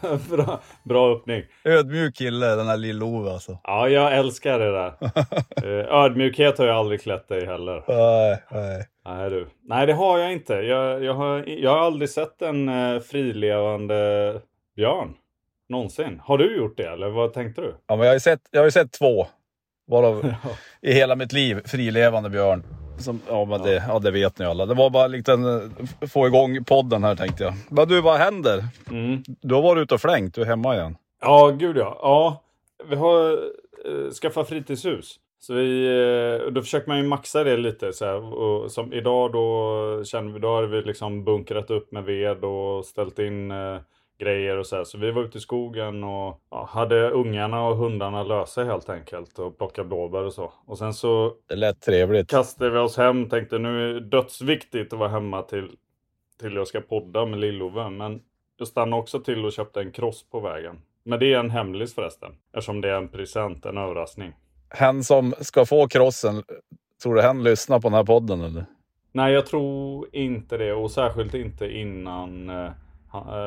bra, bra öppning. Ödmjuk kille, den här lill-Ove alltså. Ja, jag älskar det där. Eh, Ödmjukhet har jag aldrig klätt dig heller. Nej, nej. Nej, du. Nej, det har jag inte. Jag, jag, har, jag har aldrig sett en uh, frilevande björn. Någonsin. Har du gjort det eller vad tänkte du? Ja, men jag har ju sett, jag har sett två. Varav i hela mitt liv, frilevande björn. Som, ja, men Det, ja, det vet ni alla. Det var bara en liten, eh, få igång podden här tänkte jag. Men du, vad händer? Mm. Du har varit ute och flängt, du är hemma igen. Ja, gud ja. Ja, vi har uh, skaffat fritidshus. Så vi, eh, då försöker man ju maxa det lite. Så här, och som idag då känner vi, då har vi liksom bunkrat upp med ved och ställt in eh, grejer och så här. Så vi var ute i skogen och ja, hade ungarna och hundarna lösa helt enkelt och plocka blåbär och så. Och sen så Det lät trevligt. kastade vi oss hem, tänkte nu är det dödsviktigt att vara hemma till, till jag ska podda med Lill-Ove. Men jag stannade också till och köpte en cross på vägen. Men det är en hemlis förresten. Eftersom det är en present, en överraskning. Hen som ska få krossen, tror du hen lyssnar på den här podden eller? Nej, jag tror inte det. Och särskilt inte innan eh,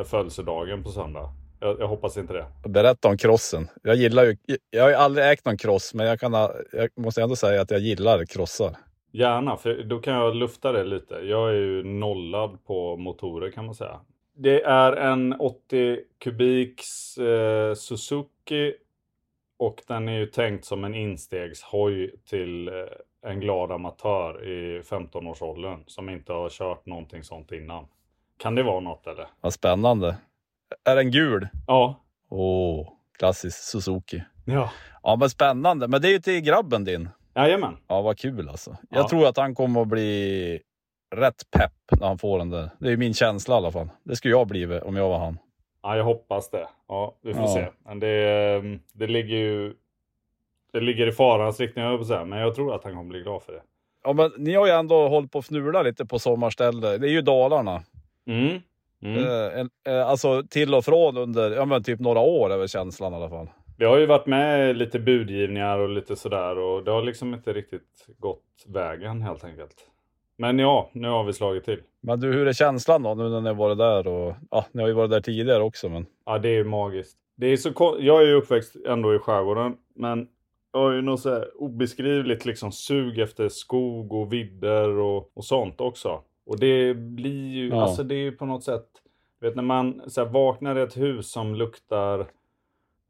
födelsedagen på söndag. Jag, jag hoppas inte det. Berätta om krossen. Jag gillar ju, jag har ju aldrig ägt någon kross, men jag, kan, jag måste ändå säga att jag gillar krossar. Gärna, för då kan jag lufta det lite. Jag är ju nollad på motorer kan man säga. Det är en 80 kubiks eh, Suzuki och den är ju tänkt som en instegshoj till eh, en glad amatör i 15-årsåldern som inte har kört någonting sånt innan. Kan det vara något eller? Vad spännande. Är den gul? Ja. Åh, klassisk Suzuki. Ja. Ja, men spännande. Men det är ju till grabben din. Jajamän. Ja, vad kul alltså. Jag Ja. tror att han kommer att bli rätt pepp när han får den där. Det är ju min känsla i alla fall. Det skulle jag blivit om jag var han. Ja, jag hoppas det. Ja, vi får Ja. se. Men det, ehm, det ligger ju... Det ligger i farans riktning, jag på säga. Men jag tror att han kommer bli glad för det. Ja, men ni har ju ändå hållit på att fnula lite på sommarställe. Det är ju Dalarna. Mm. Mm. Eh, en, eh, alltså till och från under ja, men typ några år är väl känslan i alla fall. Vi har ju varit med lite budgivningar och lite sådär. Och det har liksom inte riktigt gått vägen helt enkelt. Men ja, nu har vi slagit till. Men du, hur är känslan då nu när ni har varit där? Och, ja, ni har ju varit där tidigare också, men Ja, det är ju magiskt. Det är så jag är ju uppväxt ändå i skärgården. Men jag har ju något så här obeskrivligt liksom sug efter skog och vidder och, och sånt också. Och det blir ju, Ja. alltså det är ju på något sätt, vet när man så här, vaknar i ett hus som luktar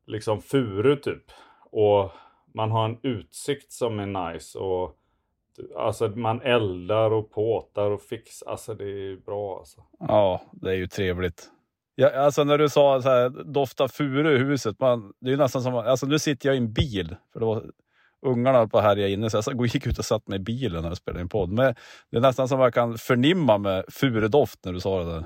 liksom furu typ. Och man har en utsikt som är nice och alltså man eldar och påtar och fixar. Alltså det är bra alltså. ja, det är ju trevligt. Ja, alltså när du sa så här, dofta furu i huset, man, det är ju nästan som, alltså nu sitter jag i en bil, för det var ungarna höll på att härja inne, så jag gick ut och satt mig i bilen när jag spelade in podd. Men det är nästan som jag kan förnimma med furudoft när du sa det där.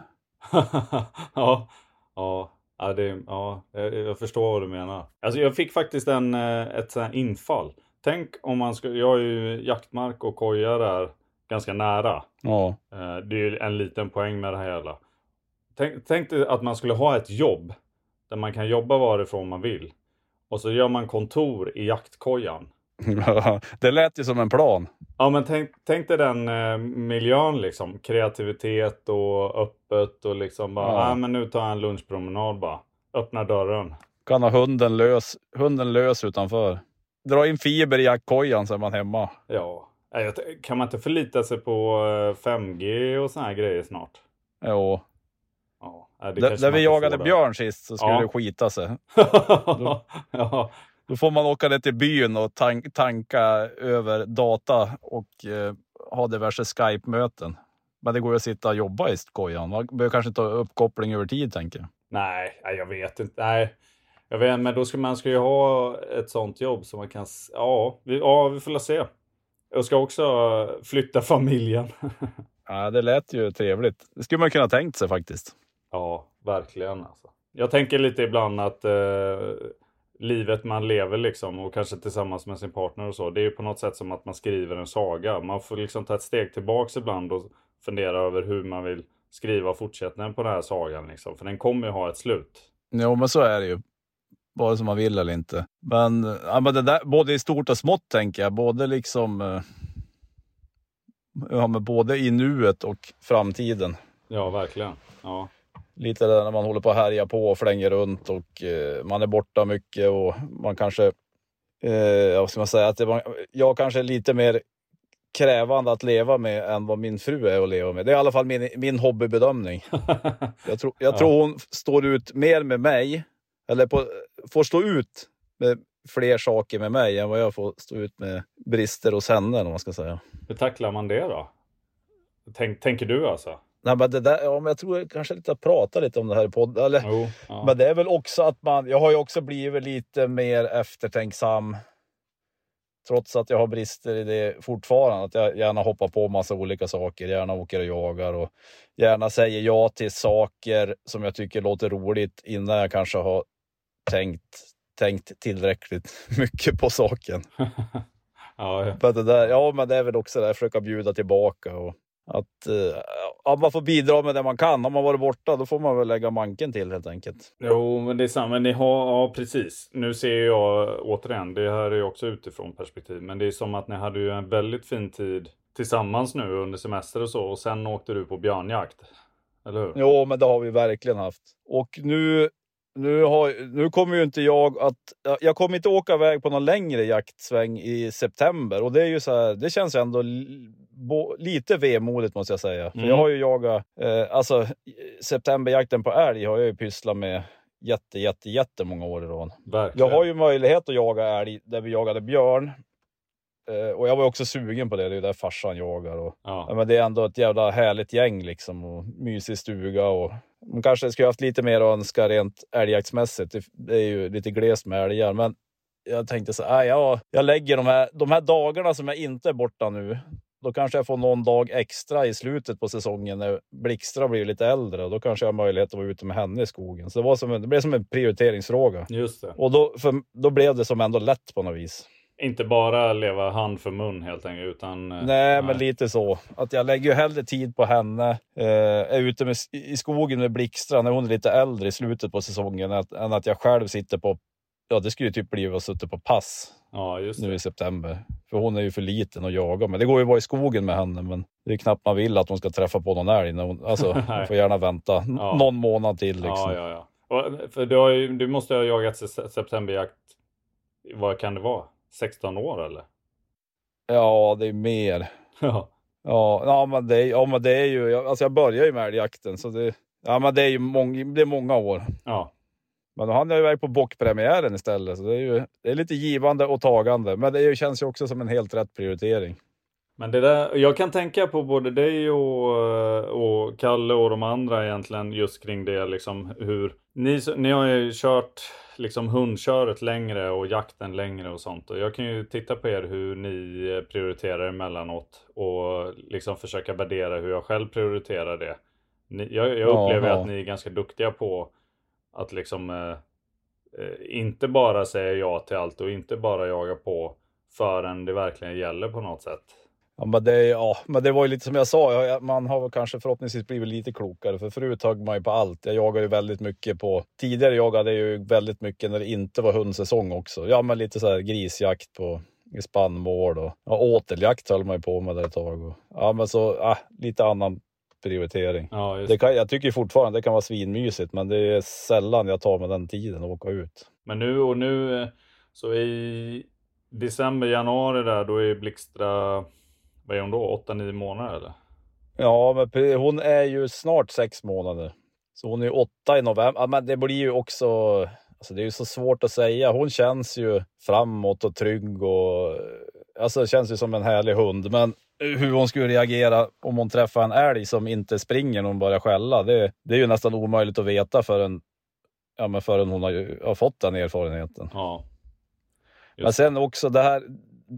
ja, ja, ja, det, ja jag, förstår vad du menar. Alltså jag fick faktiskt en, eh, ett sånt infall. Tänk om man skulle, jag har ju jaktmark och koja där ganska nära. Ja, Eh, Det är ju en liten poäng med det här hela. Tänk, tänk dig att man skulle ha ett jobb där man kan jobba varifrån man vill. Och så gör man kontor i jaktkojan. det lät ju som en plan. Ja, men tänk, tänk dig den eh, miljön liksom. Kreativitet och öppet och liksom bara, Ja. ja. men nu tar jag en lunchpromenad bara. Öppna dörren. Kan ha hunden lös, hunden lös utanför. Dra in fiber i jackkojan så är man hemma. Ja. Nej, Kan man inte förlita sig på eh, 5G och såna här grejer snart? Jo. Ja, nej, det Där, vi jagade björn sist så skulle Ja. det skita sig. ja, Då får man åka ner till byn och tank, tanka över data och eh, ha diverse Skype-möten. Men det går ju att sitta och jobba i kojan. Man behöver kanske inte ha uppkoppling över tid, tänker jag. nej, jag vet inte. Nej, jag vet, men då ska man ska ju ha ett sånt jobb som man kan... Ja, vi, ja, vi får la se. Jag ska också flytta familjen. Ja, det lät ju trevligt. Det skulle man kunna tänkt sig faktiskt. Ja, verkligen alltså. Jag tänker lite ibland att eh, livet man lever liksom och kanske tillsammans med sin partner och så. Det är ju på något sätt som att man skriver en saga. Man får liksom ta ett steg tillbaks ibland och fundera över hur man vill skriva fortsättningen på den här sagan liksom. För den kommer ju ha ett slut. Jo, men så är det ju. Vare sig man vill eller inte. Men, ja, men det där, både i stort och smått tänker jag. Både liksom... eh, Ja, men både i nuet och framtiden. Ja, verkligen. Ja, Lite där när man håller på att härja på och flänger runt och eh, man är borta mycket och man kanske... Eh, vad ska man säga? Att det var, jag kanske är lite mer krävande att leva med än vad min fru är att leva med. Det är i alla fall min, min hobbybedömning. Jag, tror, jag Ja. tror hon står ut mer med mig, eller på, får stå ut med fler saker med mig än vad jag får stå ut med brister hos henne, om man ska säga. hur tacklar man det då? Tänk, tänker du alltså? Nej, men det där, ja, men jag tror jag kanske lite att prata lite om det här i podden. Eller, Jo. Ja. Men det är väl också att man, jag har ju också blivit lite mer eftertänksam. Trots att jag har brister i det fortfarande. Att jag gärna hoppar på massa olika saker, gärna åker och jagar och gärna säger ja till saker som jag tycker låter roligt innan jag kanske har tänkt, tänkt tillräckligt mycket på saken. ja, ja. Att det där, ja, men det är väl också det försöka bjuda tillbaka och att eh, ja, man får bidra med det man kan. Har man varit borta, då får man väl lägga manken till helt enkelt. Jo, men det är samma. Ni har, ja, precis. Nu ser jag återigen, det här är också utifrån perspektiv, men det är som att ni hade ju en väldigt fin tid tillsammans nu under semester och så, och sen åkte du på björnjakt. Eller hur? Jo, men det har vi verkligen haft. Och nu, nu, har, nu kommer ju inte jag att... jag- kommer inte åka iväg på någon längre jaktsväng i september. Och det är ju så här, det känns ändå bo, lite vemodigt måste jag säga. För Mm. jag har ju jagat, eh, alltså septemberjakten på älg har jag ju pysslat med jätte, jätte, jättemånga år i rad. Jag har ju möjlighet att jaga älg där vi jagade björn. Eh, och jag var också sugen på det, det är ju där farsan jagar. Och. Ja, men det är ändå ett jävla härligt gäng liksom och mysig stuga och man kanske skulle haft lite mer att önska rent älgjaktsmässigt. Det, är ju lite glest med älgar, men jag tänkte så här, ja, jag lägger de här, de här dagarna som jag inte är borta nu. Då kanske jag får någon dag extra i slutet på säsongen när Blixtra blir lite äldre då kanske jag har möjlighet att vara ute med henne i skogen. Så det, var som en, det blev som en prioriteringsfråga. Just det. Och då, för, då blev det som ändå lätt på något vis. Inte bara leva hand för mun helt enkelt, utan... eh, Nej, men lite så. Att jag lägger ju hellre tid på henne. Eh, är ute med, i skogen med Blixtra när hon är lite äldre i slutet på säsongen. Att, än att jag själv sitter på, ja det skulle ju typ bli att sitta på pass Ja, nu i september. För hon är ju för liten att jaga. Men det går ju att vara i skogen med henne. Men det är knappt man vill att hon ska träffa på någon älg. Hon, alltså, hon Nej. får gärna vänta Ja. någon månad till. Liksom. Ja, ja, ja. Och, för du, ju, du måste ha jagat se- septemberjakt, vad kan det vara? 16 år eller? ja, det är mer. Ja. Ja, men det, ja, men det är ju, jag- alltså jag börjar ju med älgjakten. Så det, ja, men det är ju mång, det är många år. Ja. Men då hann jag iväg på bockpremiären istället. Så det är ju det är lite givande och tagande. Men det är känns ju också som en helt rätt prioritering. Men det där, jag kan tänka på både dig och, och Kalle och de andra egentligen just kring det liksom hur ni, ni har ju kört liksom hundköret längre och jakten längre och sånt och jag kan ju titta på er hur ni prioriterar emellanåt och liksom försöka värdera hur jag själv prioriterar det. Ni, jag jag upplever Jaha. att ni är ganska duktiga på att liksom eh, eh, inte bara säga ja till allt och inte bara jaga på förrän det verkligen gäller på något sätt. Ja, men, det, ja, men det var ju lite som jag sa, man har väl kanske förhoppningsvis blivit lite klokare. För förut högg man ju på allt. Jag jagade ju väldigt mycket på... Tidigare jagade jag ju väldigt mycket när det inte var hundsäsong också. Ja, men lite så här grisjakt på spannmål och ja, åteljakt höll man ju på med där ett tag. Och, ja, men så ah, lite annan prioritering. Ja, Det kan, jag tycker fortfarande det kan vara svinmysigt, men det är sällan jag tar mig den tiden att åka ut. Men nu och nu eh, så i december, januari där, då är Blixtra, vad är hon då, 8-9 månader eller? Ja, men hon är ju snart sex månader. Så hon är ju åtta i november. Men det blir ju också... Alltså det är ju så svårt att säga. Hon känns ju framåt och trygg och... Alltså känns ju som en härlig hund. Men hur hon skulle reagera om hon träffar en älg som inte springer när hon börjar skälla, det, det är ju nästan omöjligt att veta förrän, ja, men förrän hon har, har fått den erfarenheten. Ja. Men sen också det här,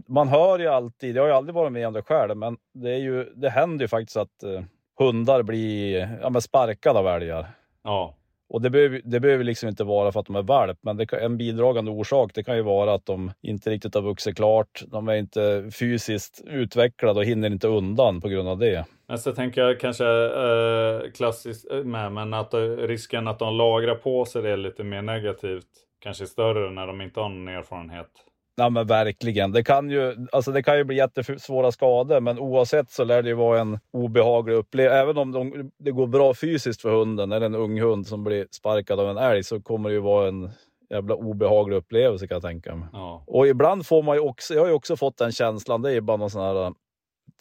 man hör ju alltid, jag har ju aldrig varit med om det själv, men det, är ju, det händer ju faktiskt att eh, hundar blir ja, men sparkade av älgar. Ja. Och det behöver, det behöver liksom inte vara för att de är valp, men kan, en bidragande orsak det kan ju vara att de inte riktigt har vuxit klart. De är inte fysiskt utvecklade och hinner inte undan på grund av det. Men så tänker jag kanske eh, klassiskt eh, med, men att eh, risken att de lagrar på sig det är lite mer negativt. Kanske större när de inte har någon erfarenhet. Ja men verkligen. Det kan ju, alltså det kan ju bli jättesvåra skador, men oavsett så lär det ju vara en obehaglig upplevelse. Även om de, det går bra fysiskt för hunden, eller en ung hund som blir sparkad av en älg, så kommer det ju vara en jävla obehaglig upplevelse kan jag tänka mig. Ja. Och ibland får man ju också, jag har ju också fått den känslan, det är ju bara någon sån här äh,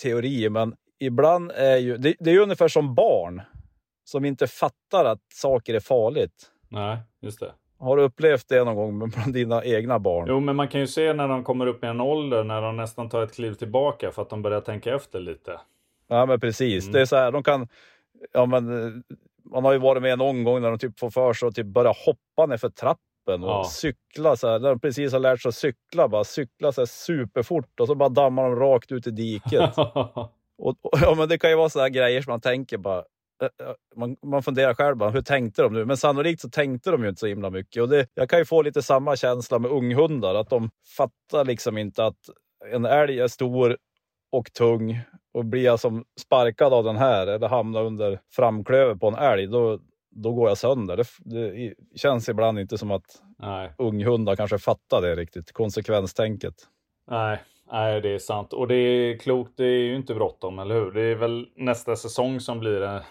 teori, men ibland är ju, det, det är ju ungefär som barn som inte fattar att saker är farligt. Nej, just det. Har du upplevt det någon gång bland dina egna barn? Jo, men man kan ju se när de kommer upp i en ålder när de nästan tar ett kliv tillbaka för att de börjar tänka efter lite. Ja men precis. Mm. Det är så här, de kan, ja men eh, man har ju varit med någon gång när de typ får för sig att typ börja hoppa ner för trappen och Ja. cykla så här. När de precis har lärt sig att cykla, bara cykla så superfort och så bara dammar de rakt ut i diket. och, och, ja men det kan ju vara så här grejer som man tänker bara, man, man funderar själv bara, hur tänkte de nu? Men sannolikt så tänkte de ju inte så himla mycket. Och det, jag kan ju få lite samma känsla med unghundar, att de fattar liksom inte att en älg är stor och tung och blir jag som sparkad av den här eller hamnar under framklöver på en älg, då, då går jag sönder. Det, det känns ibland inte som att Nej, unghundar kanske fattar det riktigt, konsekvenstänket. nej, nej, det är sant. Och det är klokt, det är ju inte bråttom, eller hur? Det är väl nästa säsong som blir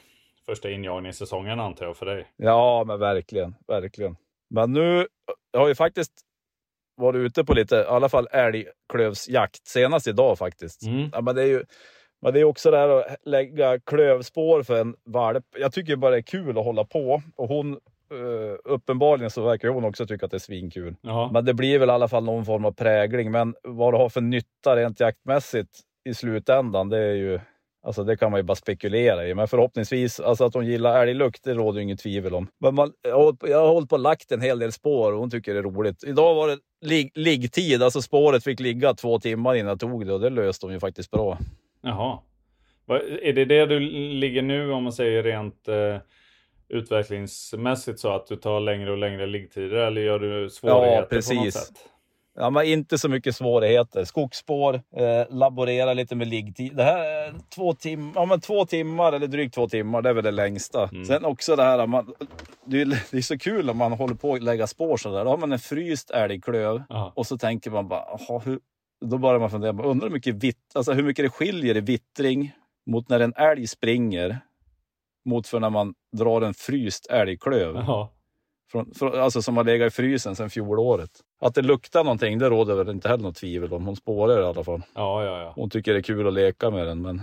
första injagningssäsongen antar jag för dig. Ja, men verkligen, verkligen. Men nu jag har ju faktiskt varit ute på lite, i alla fall älgklövsjakt, senast idag faktiskt. Mm. Ja, men det är ju men det är också det här att lägga klövspår för en valp. Jag tycker bara det är kul att hålla på och hon eh, uppenbarligen så verkar hon också tycka att det är svinkul. Ja, Men det blir väl i alla fall någon form av prägling. Men vad det har för nytta rent jaktmässigt i slutändan, det är ju Alltså det kan man ju bara spekulera i, men förhoppningsvis, alltså att hon gillar älglukt, det råder ju inget tvivel om. Men man, jag, har hållit på, på och lagt en hel del spår och hon tycker det är roligt. Idag var det lig, liggtid, alltså spåret fick ligga två timmar innan jag tog det och det löste hon ju faktiskt bra. jaha. Är det det du ligger nu om man säger rent eh, utvecklingsmässigt så att du tar längre och längre liggtider eller gör du svårigheter på precis. något sätt? Ja, men inte så mycket svårigheter. Skogsspår, eh, laborera lite med liggtid. Det här är två, tim ja, men två timmar, eller drygt två timmar, det är väl det längsta. Sen också det här, man, det, är, det är så kul om man håller på att lägga spår sådär. Då har man en fryst älgklöv Ja. och så tänker man bara, aha, hur, då börjar man fundera, undrar hur mycket, vitt, alltså hur mycket det skiljer i vittring mot när en älg springer mot för när man drar en fryst älgklöv. Ja. Från, från, alltså som har legat i frysen sedan fjolåret. Att det luktar någonting, det råder väl inte heller något tvivel om. Hon spårar i alla fall. Ja, ja, ja. Hon tycker det är kul att leka med den. Men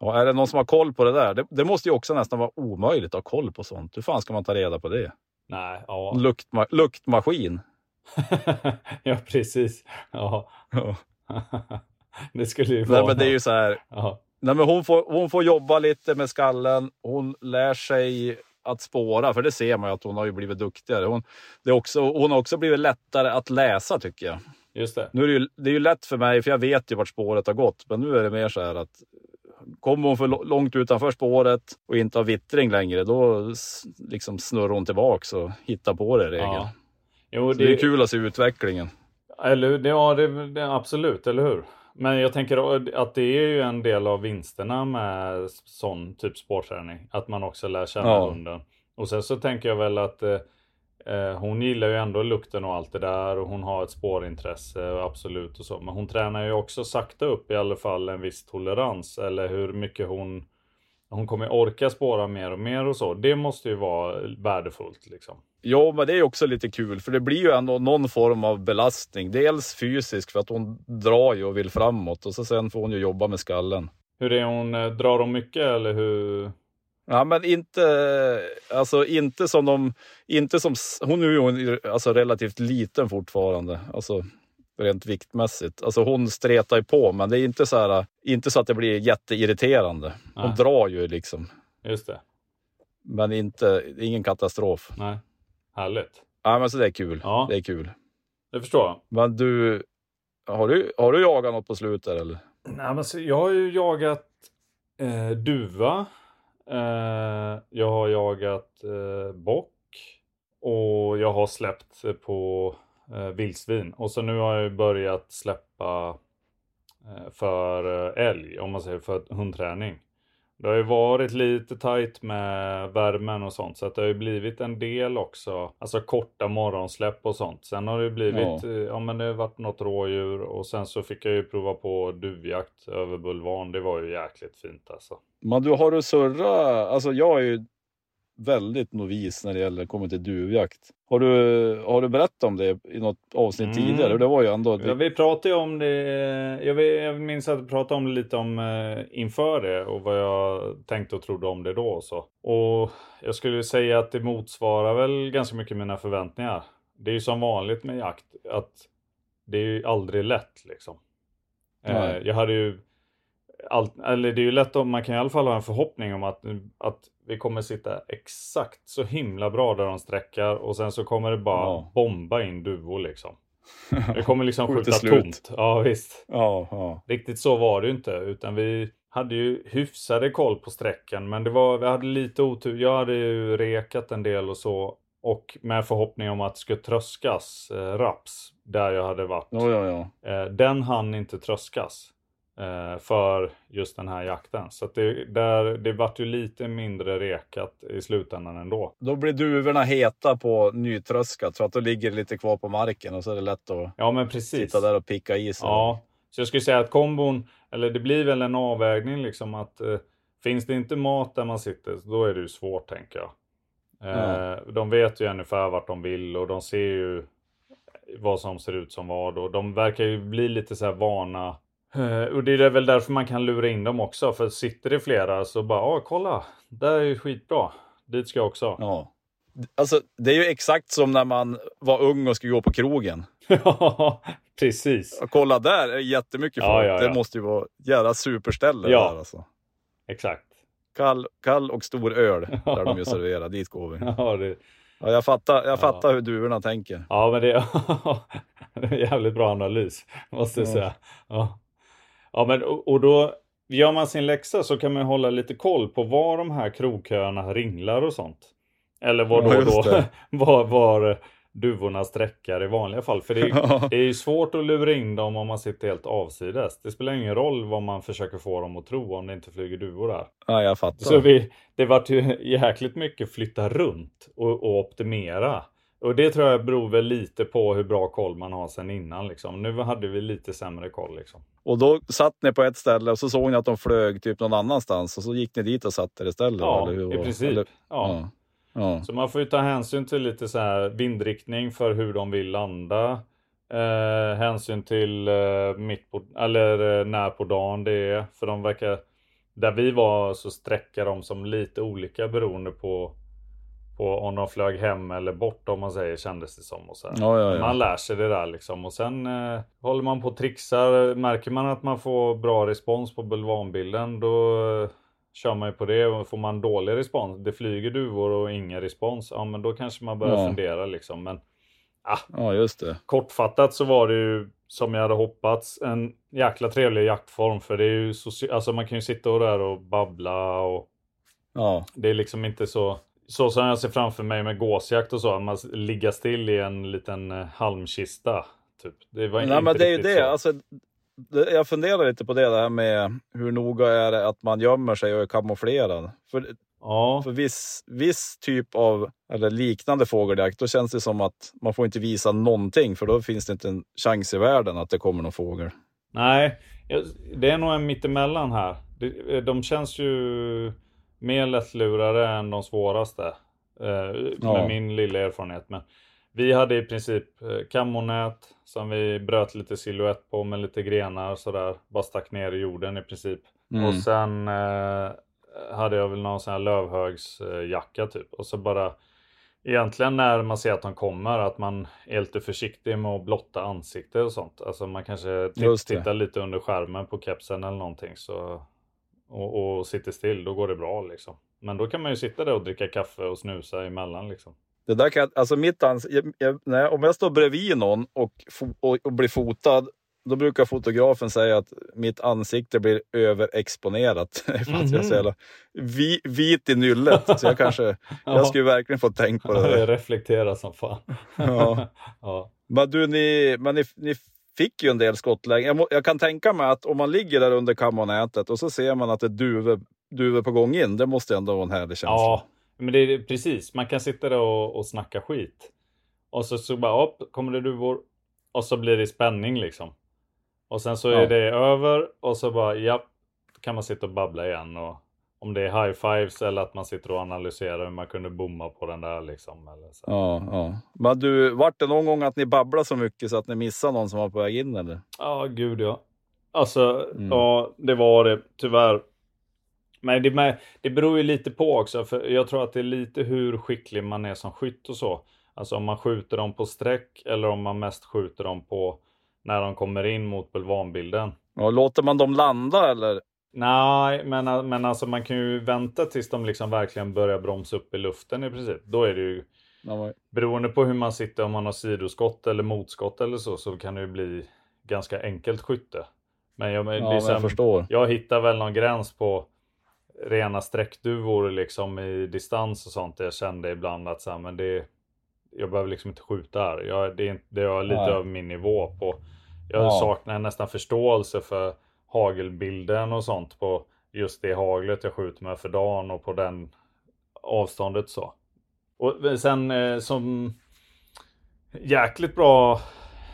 ja, är det någon som har koll på det där? Det, det måste ju också nästan vara omöjligt att ha koll på sånt. Hur fan ska man ta reda på det? Nej, ja. Luktma, luktmaskin. ja, precis. Ja. Ja. det skulle ju vara Nej, men det är ju så här. Ja. Nej, men hon, får, hon får jobba lite med skallen. Hon lär sig att spåra, för det ser man ju att hon har ju blivit duktigare. Hon, det är också, hon har också blivit lättare att läsa tycker jag. Just det. Nu är det, ju, det är ju lätt för mig, för jag vet ju vart spåret har gått. Men nu är det mer så här att kommer hon för långt utanför spåret och inte har vittring längre, då liksom snurrar hon tillbaks och hittar på det i regel. Ja. Jo, Så det är kul att se utvecklingen. Eller hur? Ja, det, det, absolut, eller hur? Men jag tänker att det är ju en del av vinsterna med sån typ sportträning. Att man också lär känna Ja. hunden. Och sen så tänker jag väl att eh, Eh, hon gillar ju ändå lukten och allt det där och hon har ett spårintresse och absolut och så. Men hon tränar ju också sakta upp i alla fall en viss tolerans eller hur mycket hon hon kommer orka spåra mer och mer och så. Det måste ju vara värdefullt liksom. Ja, men det är också lite kul för det blir ju ändå någon form av belastning. Dels fysisk för att hon drar ju och vill framåt och så sen får hon ju jobba med skallen. Hur är hon? eh, Drar hon mycket eller hur? Ja, men inte, alltså inte som de, inte som, hon är ju alltså relativt liten fortfarande, alltså rent viktmässigt. Alltså hon stretar ju på, men det är inte så här, inte så att det blir jätteirriterande. Hon Nej. drar ju liksom, Just det. men inte, ingen katastrof. Nej. Härligt. Ja, men så det är kul. Ja. Det är kul. Det förstår jag. Men du, har du, har du jagat något på slutet eller? Nej, men så, jag har ju jagat eh, duva. Eh, jag har jagat eh, bock. Och jag har släppt på eh, vildsvin. Och så nu har jag börjat släppa eh, för eh, älg, om man säger för hundträning. Det har ju varit lite tajt med värmen och sånt så att det har ju blivit en del också. Alltså korta morgonsläpp och sånt. Sen har det ju blivit, Ja. ja, ja men det har varit något rådjur och sen så fick jag ju prova på duvjakt över bulvan. Det var ju jäkligt fint alltså. Men du, har du surra, alltså jag är ju väldigt novis när det gäller kommer till duvjakt. Har du, har du berättat om det i något avsnitt Mm. tidigare? Det var ju ändå... Ja, vi pratade ju om det, jag, minns att vi pratade om det lite om eh, inför det och vad jag tänkte och trodde om det då och så. Och jag skulle säga att det motsvarar väl ganska mycket mina förväntningar. Det är ju som vanligt med jakt att det är ju aldrig lätt liksom. Eh, jag hade ju allt, eller det är ju lätt om man kan i alla fall ha en förhoppning om att, att vi kommer sitta exakt så himla bra där de sträckar och sen så kommer det bara Ja. bomba in duvor liksom. Det kommer liksom skjuta tomt. Ja visst. Ja, ja. Riktigt så var det ju inte utan vi hade ju hyfsade koll på sträckan men det var, vi hade lite otur. Jag hade ju rekat en del och så och med förhoppning om att det skulle tröskas eh, raps där jag hade varit. Ja, ja, ja. Eh, den hann inte tröskas för just den här jakten. Så det, där, det vart ju lite mindre rekat i slutändan ändå. Då blir duvorna heta på nytröskat så att då ligger det lite kvar på marken och så är det lätt att Ja men precis. sitta där och picka i sig. Ja, så jag skulle säga att kombon, eller det blir väl en avvägning liksom att eh, finns det inte mat där man sitter, då är det ju svårt tänker jag. Eh, De vet ju ungefär vart de vill och de ser ju vad som ser ut som vad och de verkar ju bli lite så här vana. Eh, och det är väl därför man kan lura in dem också, för sitter det flera så bara, ja kolla, där är ju skitbra, dit ska jag också. Ja. Alltså, det är ju exakt som när man var ung och skulle gå på krogen. Ja, precis. Och kolla där, är jättemycket Ja, folk. ja, ja. Det måste ju vara jävla superställe Ja. där alltså. Exakt. Kall, kall och stor öl, där de ju serverar. Dit går vi. Ja, det, Ja, jag fattar, jag fattar hur duvorna tänker. Ja, men det, det är en jävligt bra analys, måste jag Ja. säga. Ja, ja men och, då gör man sin läxa så kan man hålla lite koll på var de här krogköerna ringlar och sånt. Eller var Ja, då, var, var duvorna sträckar i vanliga fall. För det, är- det är ju svårt att lura in dem om man sitter helt avsides. Det spelar ingen roll vad man försöker få dem att tro om det inte flyger duvor där. Ja, jag fattar. Så vi, det vart ju jäkligt mycket flytta runt och, och optimera. Och det tror jag beror väl lite på hur bra koll man har sen innan liksom. Nu hade vi lite sämre koll liksom. Och då satt ni på ett ställe och så såg ni att de flög typ någon annanstans och så gick ni dit och satte er istället? Ja, eller hur i princip. Eller, Ja. ja. Så man får ju ta hänsyn till lite så här vindriktning för hur de vill landa. Eh, hänsyn till eh, mitt på, eller eh, när på dagen det är. För de verkar, där vi var så sträckar de som lite olika beroende på, på om de flög hem eller bort om man säger kändes det som. Och så här. Ja, ja, ja. Man lär sig det där liksom. Och sen eh, håller man på och trixar. Märker man att man får bra respons på bulvanbilden då eh, kör man ju på det. Och får man dålig respons, det flyger duvor och ingen respons. Ja men då kanske man börjar Ja. fundera liksom. Men ja, just det. kortfattat så var det ju som jag hade hoppats en jäkla trevlig jaktform. För det är ju alltså man kan ju sitta och där och babbla och Ja. det är liksom inte så så som jag ser framför mig med gåsjakt och så, att man ligger still i en liten eh, halmkista. Typ. Det var Nej, men det är ju det. så. Alltså, det. Jag funderar lite på det där med hur noga är det att man gömmer sig och är kamouflerad. För Ja, För viss, viss typ av, eller liknande fågeljakt, då känns det som att man får inte visa någonting för då finns det inte en chans i världen att det kommer någon fågel. nej. Det är nog en mittemellan här. Det- De känns ju mer lättlurade än de svåraste. eh, Med Ja. min lilla erfarenhet. Men vi hade i princip eh, kammonät som vi bröt lite silhuett på med lite grenar sådär. Bara stack ner i jorden i princip. Mm. Och sen eh, hade jag väl någon sån här lövhögsjacka typ. Och så bara egentligen när man ser att de kommer att man är lite försiktig med att blotta ansikte och sånt. Alltså man kanske tittar lite under skärmen på kepsen eller någonting så och, och sitter still, då går det bra liksom. Men då kan man ju sitta där och dricka kaffe och snusa emellan liksom. Det där kan, jag- alltså mitt ans jag, jag, nej, om jag står bredvid någon och, och, och blir fotad, då brukar fotografen säga att mitt ansikte blir överexponerat. för att jag så jävla vi, vit i nyllet. Så jag kanske, jag skulle verkligen få tänka på det där. reflekterar som fan. Ja. ja. Men du, ni, men ni, ni fick ju en del skottlägen. Jag, må, jag kan tänka mig att om man ligger där under kammarnätet och så ser man att det är duvor på gång in. Det måste ändå vara en härlig känsla. Ja, men det är precis. Man kan sitta där och, och snacka skit. Och så, så bara, upp, kommer det duvor. Och så blir det spänning liksom. Och sen så är Ja. det över och så bara, ja, kan man sitta och babbla igen. Och om det är high fives eller att man sitter och analyserar hur man kunde bomma på den där liksom. Eller så. Ja, ja. Men du, vart det någon gång att ni babblade så mycket så att ni missade någon som var på väg in eller? Ja, gud ja. Alltså, Mm. ja, det var det tyvärr. Men det, med, det beror ju lite på också, för jag tror att det är lite hur skicklig man är som skytt och så. Alltså om man skjuter dem på streck eller om man mest skjuter dem på när de kommer in mot bulvanbilden. Ja, låter man dem landa eller? Nej, men, men alltså man kan ju vänta tills de liksom verkligen börjar bromsa upp i luften i princip. Då är det ju Beroende på hur man sitter, om man har sidoskott eller motskott eller så, så kan det ju bli ganska enkelt skytte. Men jag, Ja, men jag förstår. jag hittar väl någon gräns på rena sträckduvor liksom i distans och sånt. Jag kände ibland att så här, men det, jag behöver liksom inte skjuta här. Jag, det, är, det är lite Nej. över min nivå på. Jag Ja. saknar nästan förståelse för hagelbilden och sånt på just det haglet jag skjuter med för dagen och på den avståndet så. Och sen eh, som jäkligt bra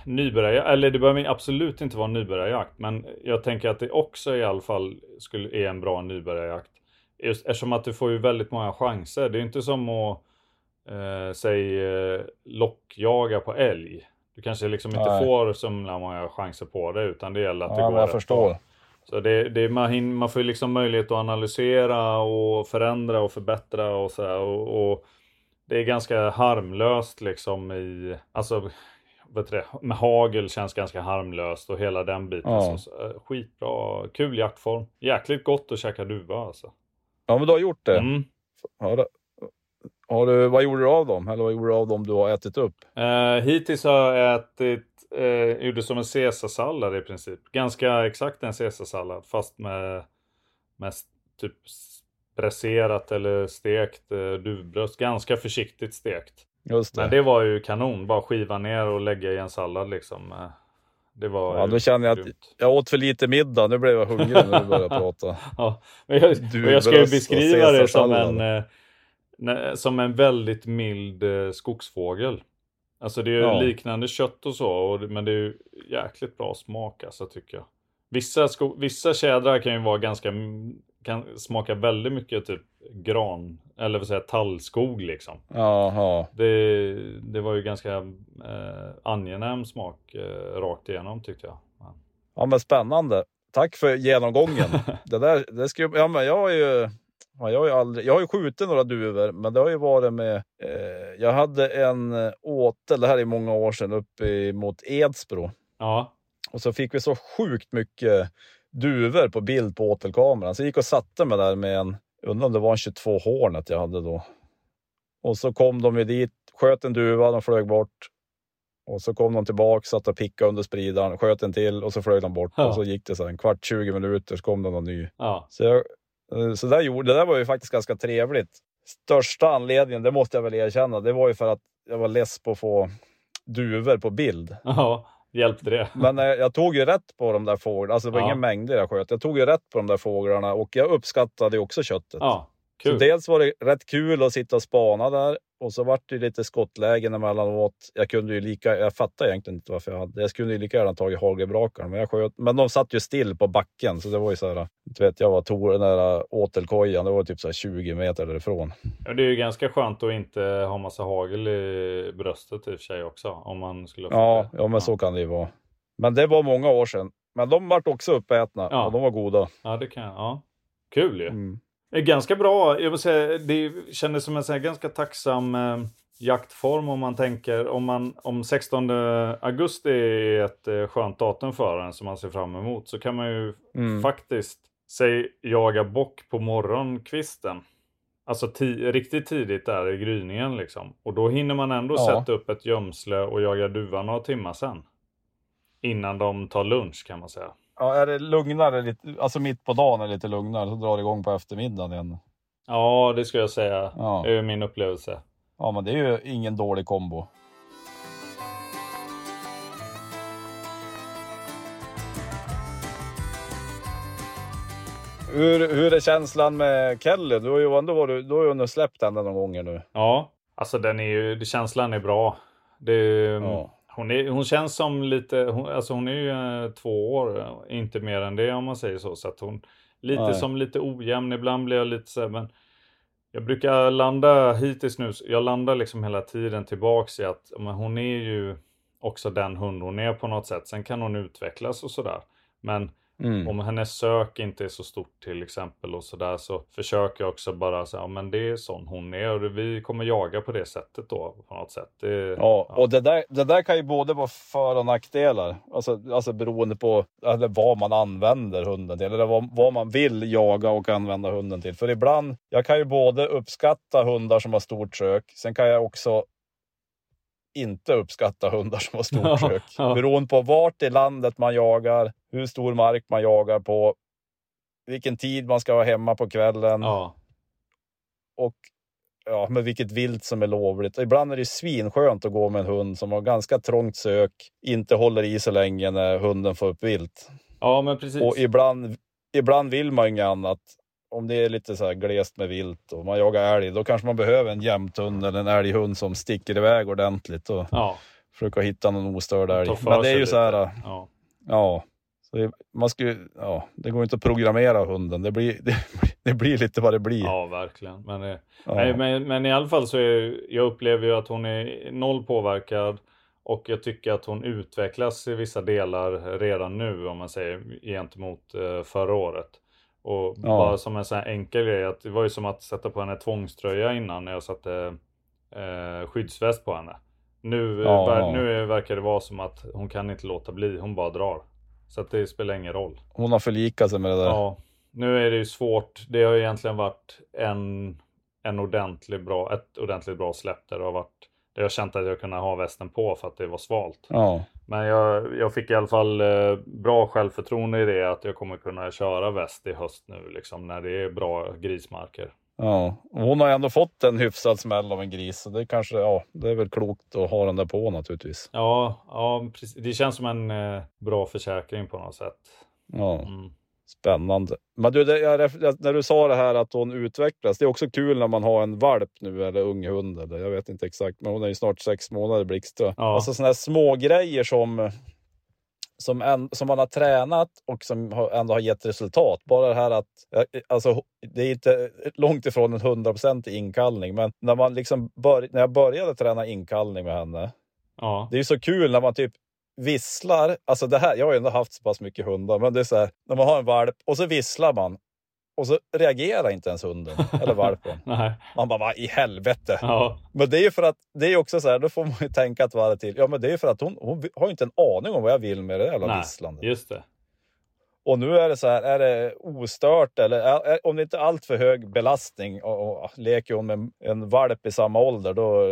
nybörjarjakt, eller det behöver absolut inte vara nybörjarjakt, men jag tänker att det också i alla fall skulle, är en bra nybörjarjakt. Just eftersom att du får ju väldigt många chanser. Det är inte som att eh, säg eh, lockjaga på älg. Du kanske liksom inte Nej. får så många chanser på det, utan det gäller att det Ja, går men jag rätt förstår. Så det, det, man, man får ju liksom möjlighet att analysera och förändra och förbättra och sådär. Och, och det är ganska harmlöst liksom i, alltså vet du det, med hagel känns ganska harmlöst och hela den biten. Ja. Så, så, skitbra, kul jaktform. Jäkligt gott att käka duva alltså. Ja, men du har gjort det. Mm. Du, har du, vad gjorde du av dem? Eller vad gjorde du av dem du har ätit upp? Eh, hittills har jag ätit, eh, gjorde som en caesarsallad i princip. Ganska exakt en caesarsallad fast med, med s- typ bräserat eller stekt eh, duvbröst. Ganska försiktigt stekt. Just det. Men det var ju kanon. Bara skiva ner och lägga i en sallad liksom. Eh, Det var Ja, då känner jag att jag åt för lite middag. Nu blev jag hungrig när du började prata. Ja, men jag, jag ska ju beskriva det som en, som en väldigt mild eh, skogsfågel. Alltså det är ju Ja. liknande kött och så, och, men det är ju jäkligt bra smak alltså tycker jag. Vissa, sko- vissa tjädrar kan ju vara ganska, kan smaka väldigt mycket typ gran, eller vad säger tallskog liksom. Jaha. Det, det var ju ganska eh, angenäm smak eh, rakt igenom tyckte jag. Ja. Ja, men spännande. Tack för genomgången. det där, det ska, ja, men jag har ju, ja, jag har ju aldrig, jag har ju skjutit några duvor, men det har ju varit med, eh, jag hade en eh, åtel, det här är många år sedan, uppe mot Edsbro. ja. Och så fick vi så sjukt mycket duvor på bild på åtelkameran. Så jag gick och satte mig där med en, undrar om det var en 22 Hornet jag hade då. Och så kom de ju dit, sköt en duva, de flög bort. Och så kom de tillbaka, satt och pickade under spridaren, sköt en till och så flög de bort. Ja. Och så gick det så en kvart, 20 minuter, så kom det någon ny. ja. Så, jag, så där gjorde, det där var ju faktiskt ganska trevligt. Största anledningen, det måste jag väl erkänna, det var ju för att jag var less på att få duvor på bild. Ja, hjälpte det. Men eh, jag tog ju rätt på de där fåglarna. Alltså det var Ja. inga mängder jag sköt. Jag tog ju rätt på de där fåglarna och jag uppskattade ju också köttet. Ja, Så Kul. dels var det rätt kul att sitta och spana där och så vart det lite skottlägen emellanåt. Jag kunde ju lika, jag fattar egentligen inte varför jag hade, jag skulle ju lika gärna tagit hagelbrakaren, men jag sköt, men de satt ju still på backen så det var ju så här, inte vet jag vad, Tor, den där åtelkojan, det var typ så här 20 meter därifrån. Ja, det är ju ganska skönt att inte ha massa hagel i bröstet i och för sig också. Om man skulle Ja, ja men så kan det ju vara. Men det var många år sedan. Men de vart också uppätna Ja. och de var goda. Ja, det kan jag. Ja. Kul ju. Mm. Är ganska bra. Jag vill säga, det kändes som en här ganska tacksam eh, jaktform om man tänker om, man, om 16 augusti är ett eh, skönt datum för en som man ser fram emot så kan man ju Mm. faktiskt säg jaga bock på morgonkvisten. Alltså ti- riktigt tidigt där i gryningen liksom. Och då hinner man ändå Ja. sätta upp ett gömsle och jaga duva några timmar sen. Innan de tar lunch kan man säga. Ja, är det lugnare, lite, alltså mitt på dagen är lite lugnare, så drar det igång på eftermiddagen igen. Ja, det skulle jag säga. Ja. Det är min upplevelse. Ja, men det är ju ingen dålig kombo. Hur, hur är känslan med Kelly? Du har ju ändå, varit, du har ju ändå släppt henne några gånger nu. Ja, alltså den är ju, känslan är bra. Det, Ja. Hon, är, hon känns som lite, hon, alltså hon är ju eh, två år, eh, inte mer än det om man säger så. Så att hon, lite Nej. som lite ojämn, ibland blir jag lite så här, men jag brukar landa hittills nu, jag landar liksom hela tiden tillbaks i att men hon är ju också den hund hon är på något sätt. Sen kan hon utvecklas och sådär. Men Mm. om hennes sök inte är så stort till exempel och sådär så försöker jag också bara säga, ja men det är sån hon är och vi kommer jaga på det sättet då på något sätt. Det, Ja, och det där, det där kan ju både vara för och nackdelar. Alltså, alltså beroende på eller vad man använder hunden till. Eller vad, vad man vill jaga och använda hunden till. För ibland, jag kan ju både uppskatta hundar som har stort sök. Sen kan jag också inte uppskatta hundar som har stort Ja, sök. ja. Beroende på vart i landet man jagar, hur stor mark man jagar på, vilken tid man ska vara hemma på kvällen ja, och ja, med vilket vilt som är lovligt. Och ibland är det svinskönt att gå med en hund som har ganska trångt sök, inte håller i så länge när hunden får upp vilt. ja men precis. Och ibland, ibland vill man inget annat. Om det är lite så här glest med vilt och man jagar älg, då kanske man behöver en jämthund eller en älghund som sticker iväg ordentligt och ja, försöka hitta någon ostörd älg. Men det är ju så här, lite. Ja. ja. Så man skulle, ja, det går inte att programmera hunden. Det blir, det, det blir lite vad det blir. ja, verkligen. Men, eh, Ja. nej, men, men i alla fall så är jag upplever ju att hon är noll påverkad. Och jag tycker att hon utvecklas i vissa delar redan nu om man säger gentemot eh, förra året. Och Ja. bara som en sån här enkel grej, att det var ju som att sätta på henne tvångströja innan när jag satte eh, skyddsväst på henne. Nu, eh, Ja, ver- ja. nu verkar det vara som att hon kan inte låta bli, hon bara drar. Så att det spelar ingen roll. Hon har förlikat sig med det där. Ja, nu är det ju svårt. Det har ju egentligen varit en, en ordentlig bra, ett ordentligt bra släpp där det har varit där jag känt att jag kunde ha västen på för att det var svalt. Ja. Men jag, jag fick i alla fall eh, bra självförtroende i det att jag kommer kunna köra väst i höst nu liksom när det är bra grismarker. Ja, hon har ändå fått en hyfsad smäll av en gris. Så det kanske, ja, det är väl klokt att ha den där på naturligtvis. Ja, ja det känns som en eh, bra försäkring på något sätt. Ja, Mm. Spännande. Men du, det, jag, när du sa det här att hon utvecklas. Det är också kul när man har en valp nu eller ung hund. Eller, jag vet inte exakt, men hon är ju snart sex månader blixtra. Ja. Alltså sådana här små grejer som som, en, som man har tränat och som har, ändå har gett resultat. Bara det här att, alltså det är inte långt ifrån en hundraprocentig inkallning, men när, man liksom bör, när jag började träna inkallning med henne, Ja, det är ju så kul när man typ visslar. Alltså det här, jag har ju ändå haft så pass mycket hundar, men det är så här, när man har en valp och så visslar man och så reagerar inte ens hunden eller valpen. Man bara, vad i helvete? ja, Men det är ju för att, det är också så här, då får man ju tänka ett varv till. Ja, men det är för att hon, hon har ju inte en aning om vad jag vill med det jävla nej, visslandet. just det. Och nu är det så här, är det ostört eller är, är, om det inte är allt för hög belastning och, och leker hon med en valp i samma ålder, då,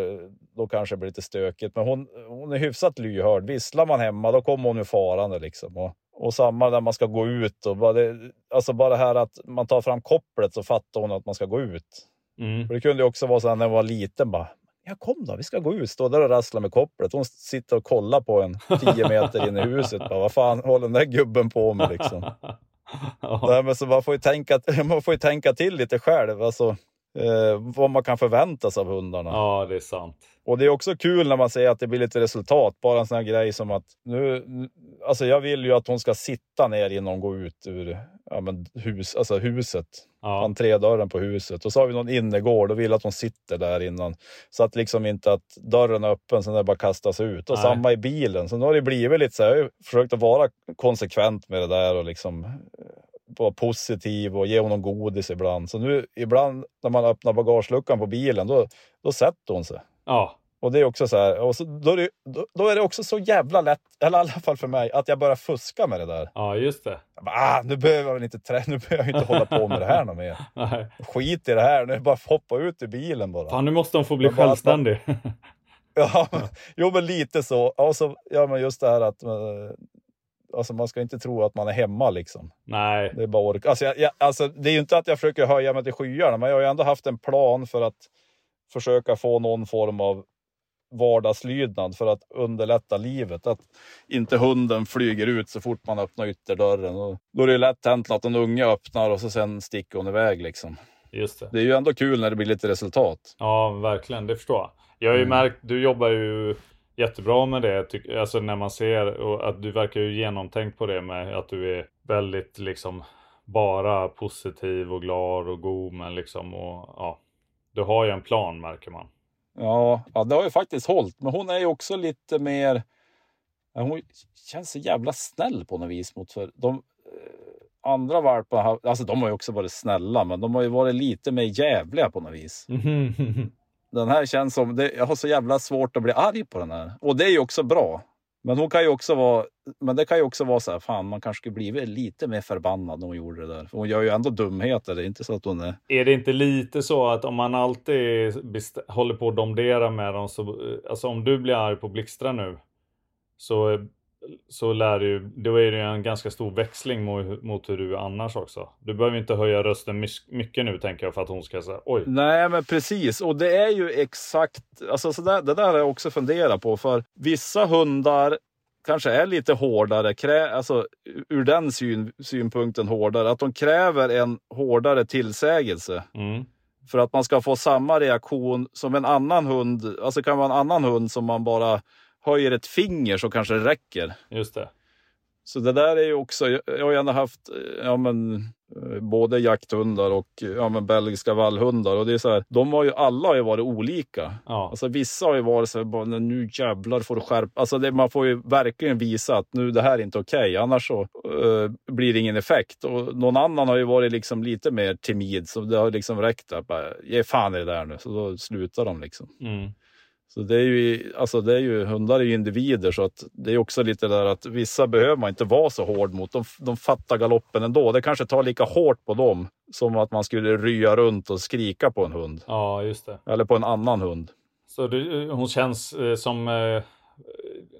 då kanske det blir lite stökigt. Men hon, hon är hyfsat lyhörd. Visslar man hemma, då kommer hon ju farande liksom. Och, och samma när man ska gå ut. Och bara det, alltså bara det här att man tar fram kopplet så fattar hon att man ska gå ut. Mm. För det kunde ju också vara så här när hon var liten bara. Ja kom då, vi ska gå ut. Stå där och rassla med kopplet. Hon sitter och kollar på en tio meter in i huset. Bara, vad fan håller den där gubben på med liksom? Nej, men så man, får ju tänka, man får ju tänka till lite själv. Alltså, eh, vad man kan förvänta sig av hundarna. Ja, det är sant. Och det är också kul när man ser att det blir lite resultat. Bara en sån här grej som att nu, alltså jag vill ju att hon ska sitta ner innan hon går ut ur ja, men hus, alltså huset. Ja, Entrédörren på huset. Och så har vi någon innergård och vill att hon sitter där innan. Så att liksom inte att dörren är öppen så den bara kastas ut. Och Nej. samma i bilen. Så nu har det blivit lite så här, jag har försökt att vara konsekvent med det där och liksom eh, vara positiv och ge honom godis ibland. Så nu ibland när man öppnar bagageluckan på bilen då, då sätter hon sig. ja, Och det är också så här, och så, då, är det, då, då är det också så jävla lätt, eller i alla fall för mig, att jag börjar fuska med det där. ja just det. Bara, ah, nu behöver jag inte trä, nu behöver jag inte hålla på med det här något mer. Nej. Skit i det här, nu är det bara hoppa ut ur bilen bara. Fan, nu måste hon få bli bara- självständig. Ja, jo men lite så. Och så ja, men just det här att eh, alltså, man ska inte tro att man är hemma liksom. Nej, Det är bara ork. Alltså, jag, jag, alltså, det är ju inte att jag försöker höja mig till skyarna, men jag har ju ändå haft en plan för att försöka få någon form av vardagslydnad för att underlätta livet. Att inte hunden flyger ut så fort man öppnar ytterdörren. Och då är det lätt hänt att en unge öppnar och så sen sticker hon iväg. Liksom. just det. Det är ju ändå kul när det blir lite resultat. Ja, verkligen. Det förstår jag. Jag har ju Mm. märkt, du jobbar ju jättebra med det. Alltså när man ser och att du verkar ju genomtänkt på det med att du är väldigt liksom bara positiv och glad och god. Men liksom och ja, du har ju en plan märker man. Ja, ja, det har ju faktiskt hållit. Men hon är ju också lite mer... Hon känns så jävla snäll på något vis mot för de eh, andra valparna. Alltså de har ju också varit snälla, men de har ju varit lite mer jävliga på något vis. Den här känns som... Det, jag har så jävla svårt att bli arg på den här. Och det är ju också bra. Men hon kan ju också vara... Men det kan ju också vara så här, fan man kanske skulle blivit lite mer förbannad när hon gjorde det där. För hon gör ju ändå dumheter. Det är inte så att hon är... Är det inte lite så att om man alltid håller på att domdera med dem så, eh, alltså om du blir arg på Blixtra nu så, så lär du, då är det en ganska stor växling mot, mot hur du är annars också. Du behöver inte höja rösten mycket nu tänker jag för att hon ska säga oj. Nej, men precis. Och det är ju exakt, alltså så där, det där har jag också funderat på. För vissa hundar kanske är lite hårdare, krä, alltså ur den syn, synpunkten hårdare. Att de kräver en hårdare tillsägelse. Mm. För att man ska få samma reaktion som en annan hund. Alltså kan vara en annan hund som man bara höjer ett finger så kanske det räcker. Just det. Så det där är ju också, jag har ändå haft eh, ja, men, eh, både jakthundar och eh, ja, men, belgiska vallhundar. Och det är så här, de har ju alla har ju varit olika. Ja. Alltså, vissa har ju varit så här, bara, "Nej, nu jävlar får du skärpa alltså, det, Man får ju verkligen visa att nu det här är inte okej, annars så eh, blir det ingen effekt. Och någon annan har ju varit liksom lite mer timid, så det har liksom räckt att bara, ge fan i det där nu. Så då slutar de liksom. Mm. Så det är ju, alltså det är ju, hundar är ju individer så att det är också lite där att vissa behöver man inte vara så hård mot. De, de fattar galoppen ändå. Det kanske tar lika hårt på dem som att man skulle rya runt och skrika på en hund. ja, just det. Eller på en annan hund. Så det, hon känns eh, som eh,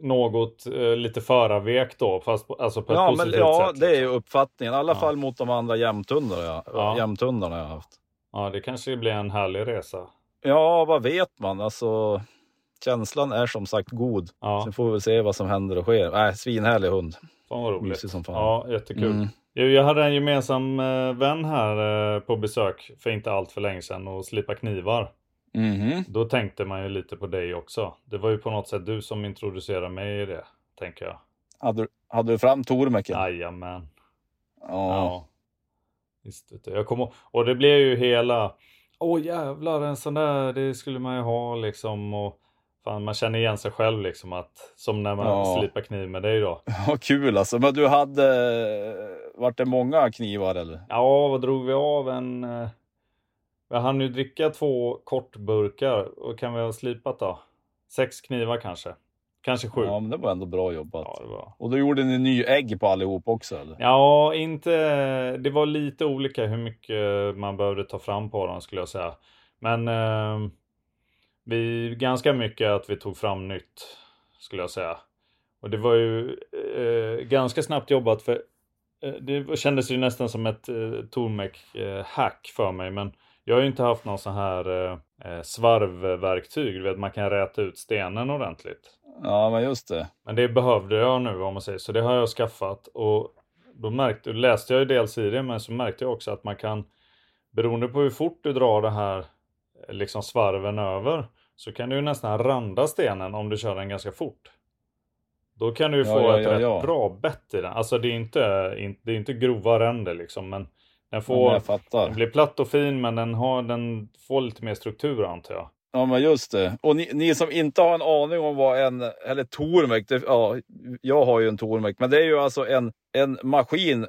något eh, lite förarvek då, fast på- alltså på ett Ja, men, positivt ja sätt. det är liksom. uppfattningen. I alla Ja. fall mot de andra jämthundarna jag, Ja. jämthundarna jag har haft. Ja, det kanske blir en härlig resa. Ja, vad vet man? Alltså, känslan är som sagt god. Ja, Sen får vi väl se vad som händer och sker. Nej, svinhärlig hund. fan vad roligt. Mysig som fan. Ja, jättekul. Mm. Jag, hade en gemensam eh, vän här eh, på besök för inte allt för länge sedan och slipa knivar. Mhm. Då tänkte man ju lite på dig också. Det var ju på något sätt du som introducerade mig i det, tänker jag. Hade, du- hade du fram Tormeken? Jajamän. Ja. Ja. Visst, jag kommer Och det blev ju hela Åh jävlar, en sån där, det skulle man ju ha liksom. Och fan, man känner igen sig själv liksom att som när man Ja. slipar kniv med dig då. Vad kul alltså. Men du hade... Vart det många knivar eller? Ja, vad drog vi av en? eh, Jag hann ju dricka två kortburkar. Och kan vi ha slipat då? Sex knivar kanske. Kanske sju. Ja, men det var ändå bra jobbat. Ja, det var. Och då gjorde ni ny ägg på allihop också eller? Ja, inte... Det var lite olika hur mycket man behövde ta fram på dem skulle jag säga. Men eh, vi, ganska mycket att vi tog fram nytt skulle jag säga. Och det var ju eh, ganska snabbt jobbat för eh, det kändes ju nästan som ett eh, Tormek-hack för mig. Men jag har ju inte haft någon sån här eh, eh, svarvverktyg. Du vet, man kan räta ut stenen ordentligt. Ja, men just det. Men det behövde jag nu om man säger så. Det har jag skaffat och då märkte, läste jag ju dels i det men så märkte jag också att man kan beroende på hur fort du drar det här liksom svarven över så kan du nästan randa stenen om du kör den ganska fort. Då kan du Ja, få ja, ett ja, rätt bra bett i den. Alltså det är inte, in- det är inte grova ränder liksom men den får, den blir platt och fin men den, har, den får lite mer struktur antar jag. Ja, men just det. Och ni, ni som inte har en aning om vad en, eller Tormek, det, ja, jag har ju en Tormek, men det är ju alltså en, en maskin,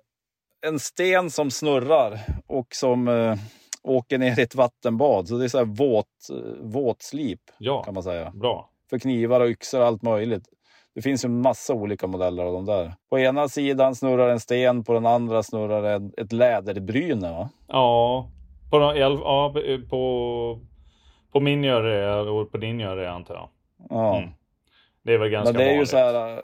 en sten som snurrar och som eh, åker ner i ett vattenbad. Så det är så här våt, våtslip Ja, kan man säga. bra. För knivar och yxor och allt möjligt. Det finns ju massa olika modeller av de där. På ena sidan snurrar en sten, på den andra snurrar en, ett läderbryne. Va? Ja, på, de- ja, på, på min gör det och på din gör det antar jag. Ja. Mm. Det är väl ganska Men det är ju vanligt. så här,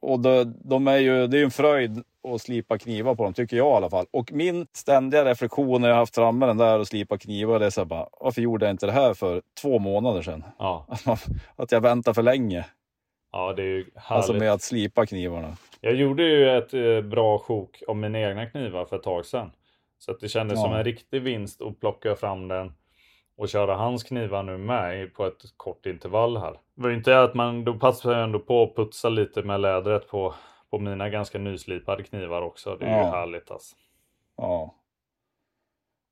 och de, de är ju, det är ju en fröjd att slipa knivar på dem, tycker jag i alla fall. Och min ständiga reflektion när jag haft framme den där och slipa knivar, det är så här bara, varför gjorde jag inte det här för två månader sedan? Ja, att jag väntar för länge, ja, det är ju härligt. alltså med att slipa knivarna. Jag gjorde ju ett eh, bra sjok om mina egna knivar för ett tag sedan. Så att det kändes Ja. som en riktig vinst att plocka fram den och köra hans knivar nu med på ett kort intervall här. Det var ju inte att man, då passade jag ändå på att putsa lite med lädret på, på mina ganska nyslipade knivar också. Det är ju Ja. härligt alltså. Ja.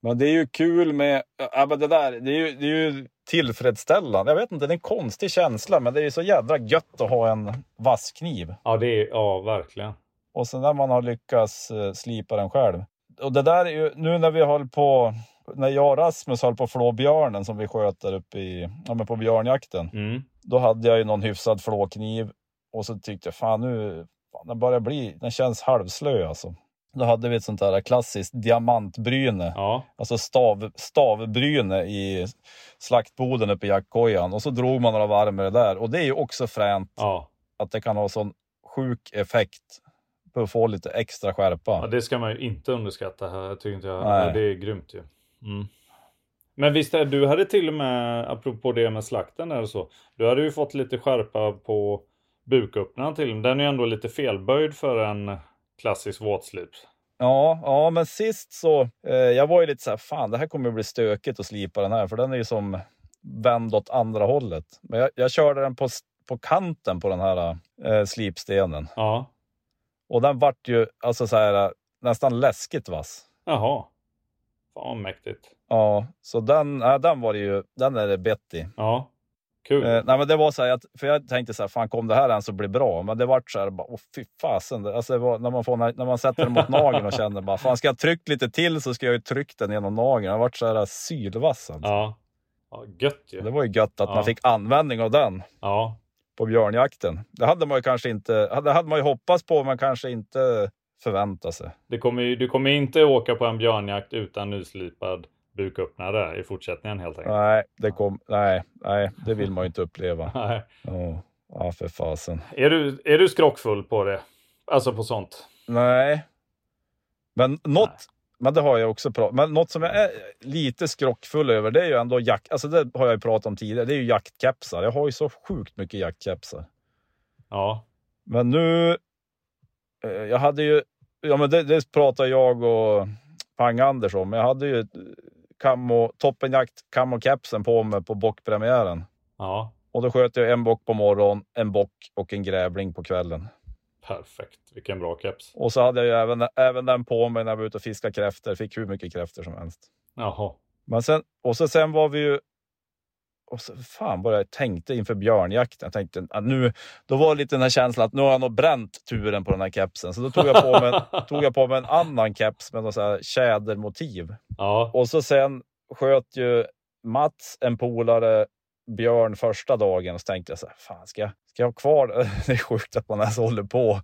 Men det är ju kul med, ja men det där, det är ju, det är ju tillfredsställande. Jag vet inte, det är en konstig känsla, men det är ju så jädra gött att ha en vass kniv. Ja, det är, ja verkligen. Och sen när man har lyckats eh, slipa den själv. Och det där är ju, nu när vi höll på, när jag och Rasmus höll på att flå björnen som vi sköt där uppe i, ja men på björnjakten. Mm. Då hade jag ju någon hyfsad flåkniv och så tyckte jag fan nu, fan, den börjar bli, den känns halvslö alltså. Då hade vi ett sånt där klassiskt diamantbryne. Ja, Alltså stav, stavbryne i slaktboden uppe i jaktkojan. Och så drog man några varv med det där. Och det är ju också fränt ja. att det kan ha sån sjuk effekt på att få lite extra skärpa. ja, det ska man ju inte underskatta här. Jag tycker inte jag, Nej. det är grymt ju. Mm. Men visst, du hade till och med, apropå det med slakten eller så, du hade ju fått lite skärpa på buköppnaren till. Den är ju ändå lite felböjd för en klassisk våtslip. Ja, ja, men sist så, eh, jag var ju lite så här, fan det här kommer att bli stökigt att slipa den här, för den är ju som vänd åt andra hållet. Men jag, jag körde den på, på kanten på den här eh, slipstenen. Ja, Och den vart ju alltså så här, nästan läskigt vass. jaha. Fan vad mäktigt. Ja, så den, nej, den var det ju, den är det bett i. Ja, kul. Eh, nej men det var så här, för jag tänkte så här, fan kom det här ens att bli bra? Men det vart så här, bara, åh fy fasen. Alltså, var, när, man får, när, när man sätter den mot nageln och känner bara, fan ska jag trycka lite till så ska jag ju trycka den genom nageln. Det vart så här sylvass. Alltså. Ja. ja, gött ju. Det var ju gött att Ja. man fick användning av den Ja, på björnjakten. Det hade man ju kanske inte, det hade man ju hoppats på men kanske inte förväntat sig. det kommer, du kommer inte åka på en björnjakt utan nyslipad buköppnare i fortsättningen helt enkelt. Nej, det kom, nej, nej, det vill man ju inte uppleva. Nej. Ja, ja för fasen. Är, du, är du skrockfull på det? Alltså på sånt? Nej. Men något, Nej. men det har jag också pratat Men något som jag är lite skrockfull över, det är ju ändå jakt, alltså det har jag ju pratat om tidigare, det är ju jaktkepsar. Jag har ju så sjukt mycket jaktkepsar. Ja. Men nu, eh, jag hade ju, ja men det, det pratar jag och Pang-Anders om. Jag hade ju camo, toppenjakt camo-kepsen på mig på bockpremiären. Ja. Och då sköt jag en bock på morgonen, en bock och en grävling på kvällen. Perfekt. Vilken bra keps. Och så hade jag ju även, även den på mig när jag var ute och fiskade kräftor. Fick hur mycket kräftor som helst. Jaha. Men sen, och så sen var vi ju... Och så, fan vad jag tänkte inför björnjakten. Jag tänkte att nu, då var lite den här känslan att nu har jag nog bränt turen på den här kepsen. Så då tog jag på mig, tog jag på mig en annan keps med något så här tjädermotiv. Ja. Och så sen sköt ju Mats, en polare, björn första dagen. Och så tänkte jag så här, fan ska jag, ska jag ha kvar Det är sjukt att man ens håller på.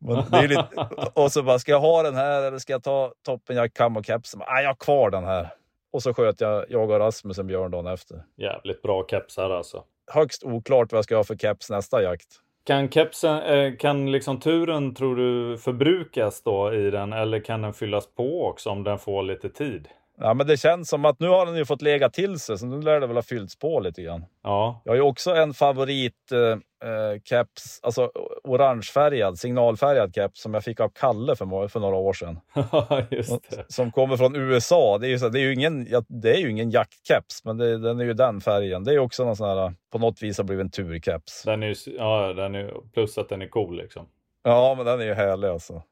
Men det är lite, och så bara, ska jag ha den här eller ska jag ta toppenjakt camo-kepsen? Nej, jag har kvar den här. Och så sköt jag, jag och Rasmus en björn dagen efter. Jävligt bra kepsar alltså. Högst oklart vad jag ska ha för keps nästa jakt. Kan kepsen, eh, kan liksom turen tror du förbrukas då i den eller kan den fyllas på också om den får lite tid? Ja, men det känns som att nu har den ju fått lägga till sig, så nu lär det väl ha fyllts på lite grann. Ja, Jag har ju också en favorit eh, eh, keps, alltså orangefärgad, signalfärgad keps som jag fick av Kalle för, för några år sedan. just det. Som kommer från USA. Det är ju, så, det är ju ingen, ja, det är ju ingen jaktkeps, men det, den är ju den färgen. Det är ju också någon sån här, på något vis har blivit en turkeps. Den är ju, ja, den är, plus att den är cool liksom. Ja, men den är ju härlig alltså.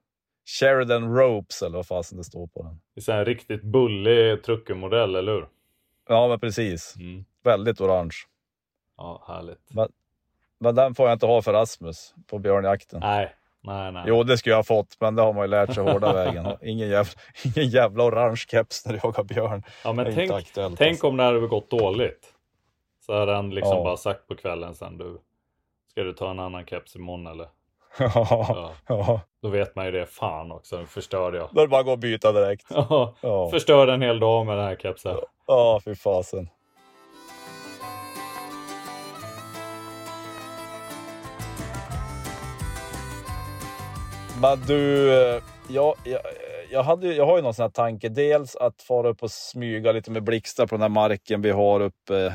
Sheridan Ropes eller vad fasen det står på den. Det är en riktigt bullig truckermodell, eller hur? Ja, men precis. Mm. Väldigt orange. Ja, härligt. Men den får jag inte ha för Rasmus på björnjakten. Nej, nej, nej. Jo, det skulle jag ha fått, men det har man ju lärt sig hårda vägen. Ingen jävla, ingen jävla orange keps när du jagar björn. ja, men tänk, aktuellt, tänk alltså. om det hade gått dåligt. Så hade han liksom Ja. bara sagt på kvällen sen, du, ska du ta en annan keps imorgon eller? Ja, ja. Då vet man ju det, fan också, nu förstörde jag. Då är det bara att gå och byta direkt. Ja, Ja, förstörde en hel dag med den här kepsen. ja fy fasen. Men du, eh, jag, jag, jag, hade, jag har ju någon sån här tanke. Dels att fara upp och smyga lite med blixtar på den här marken vi har uppe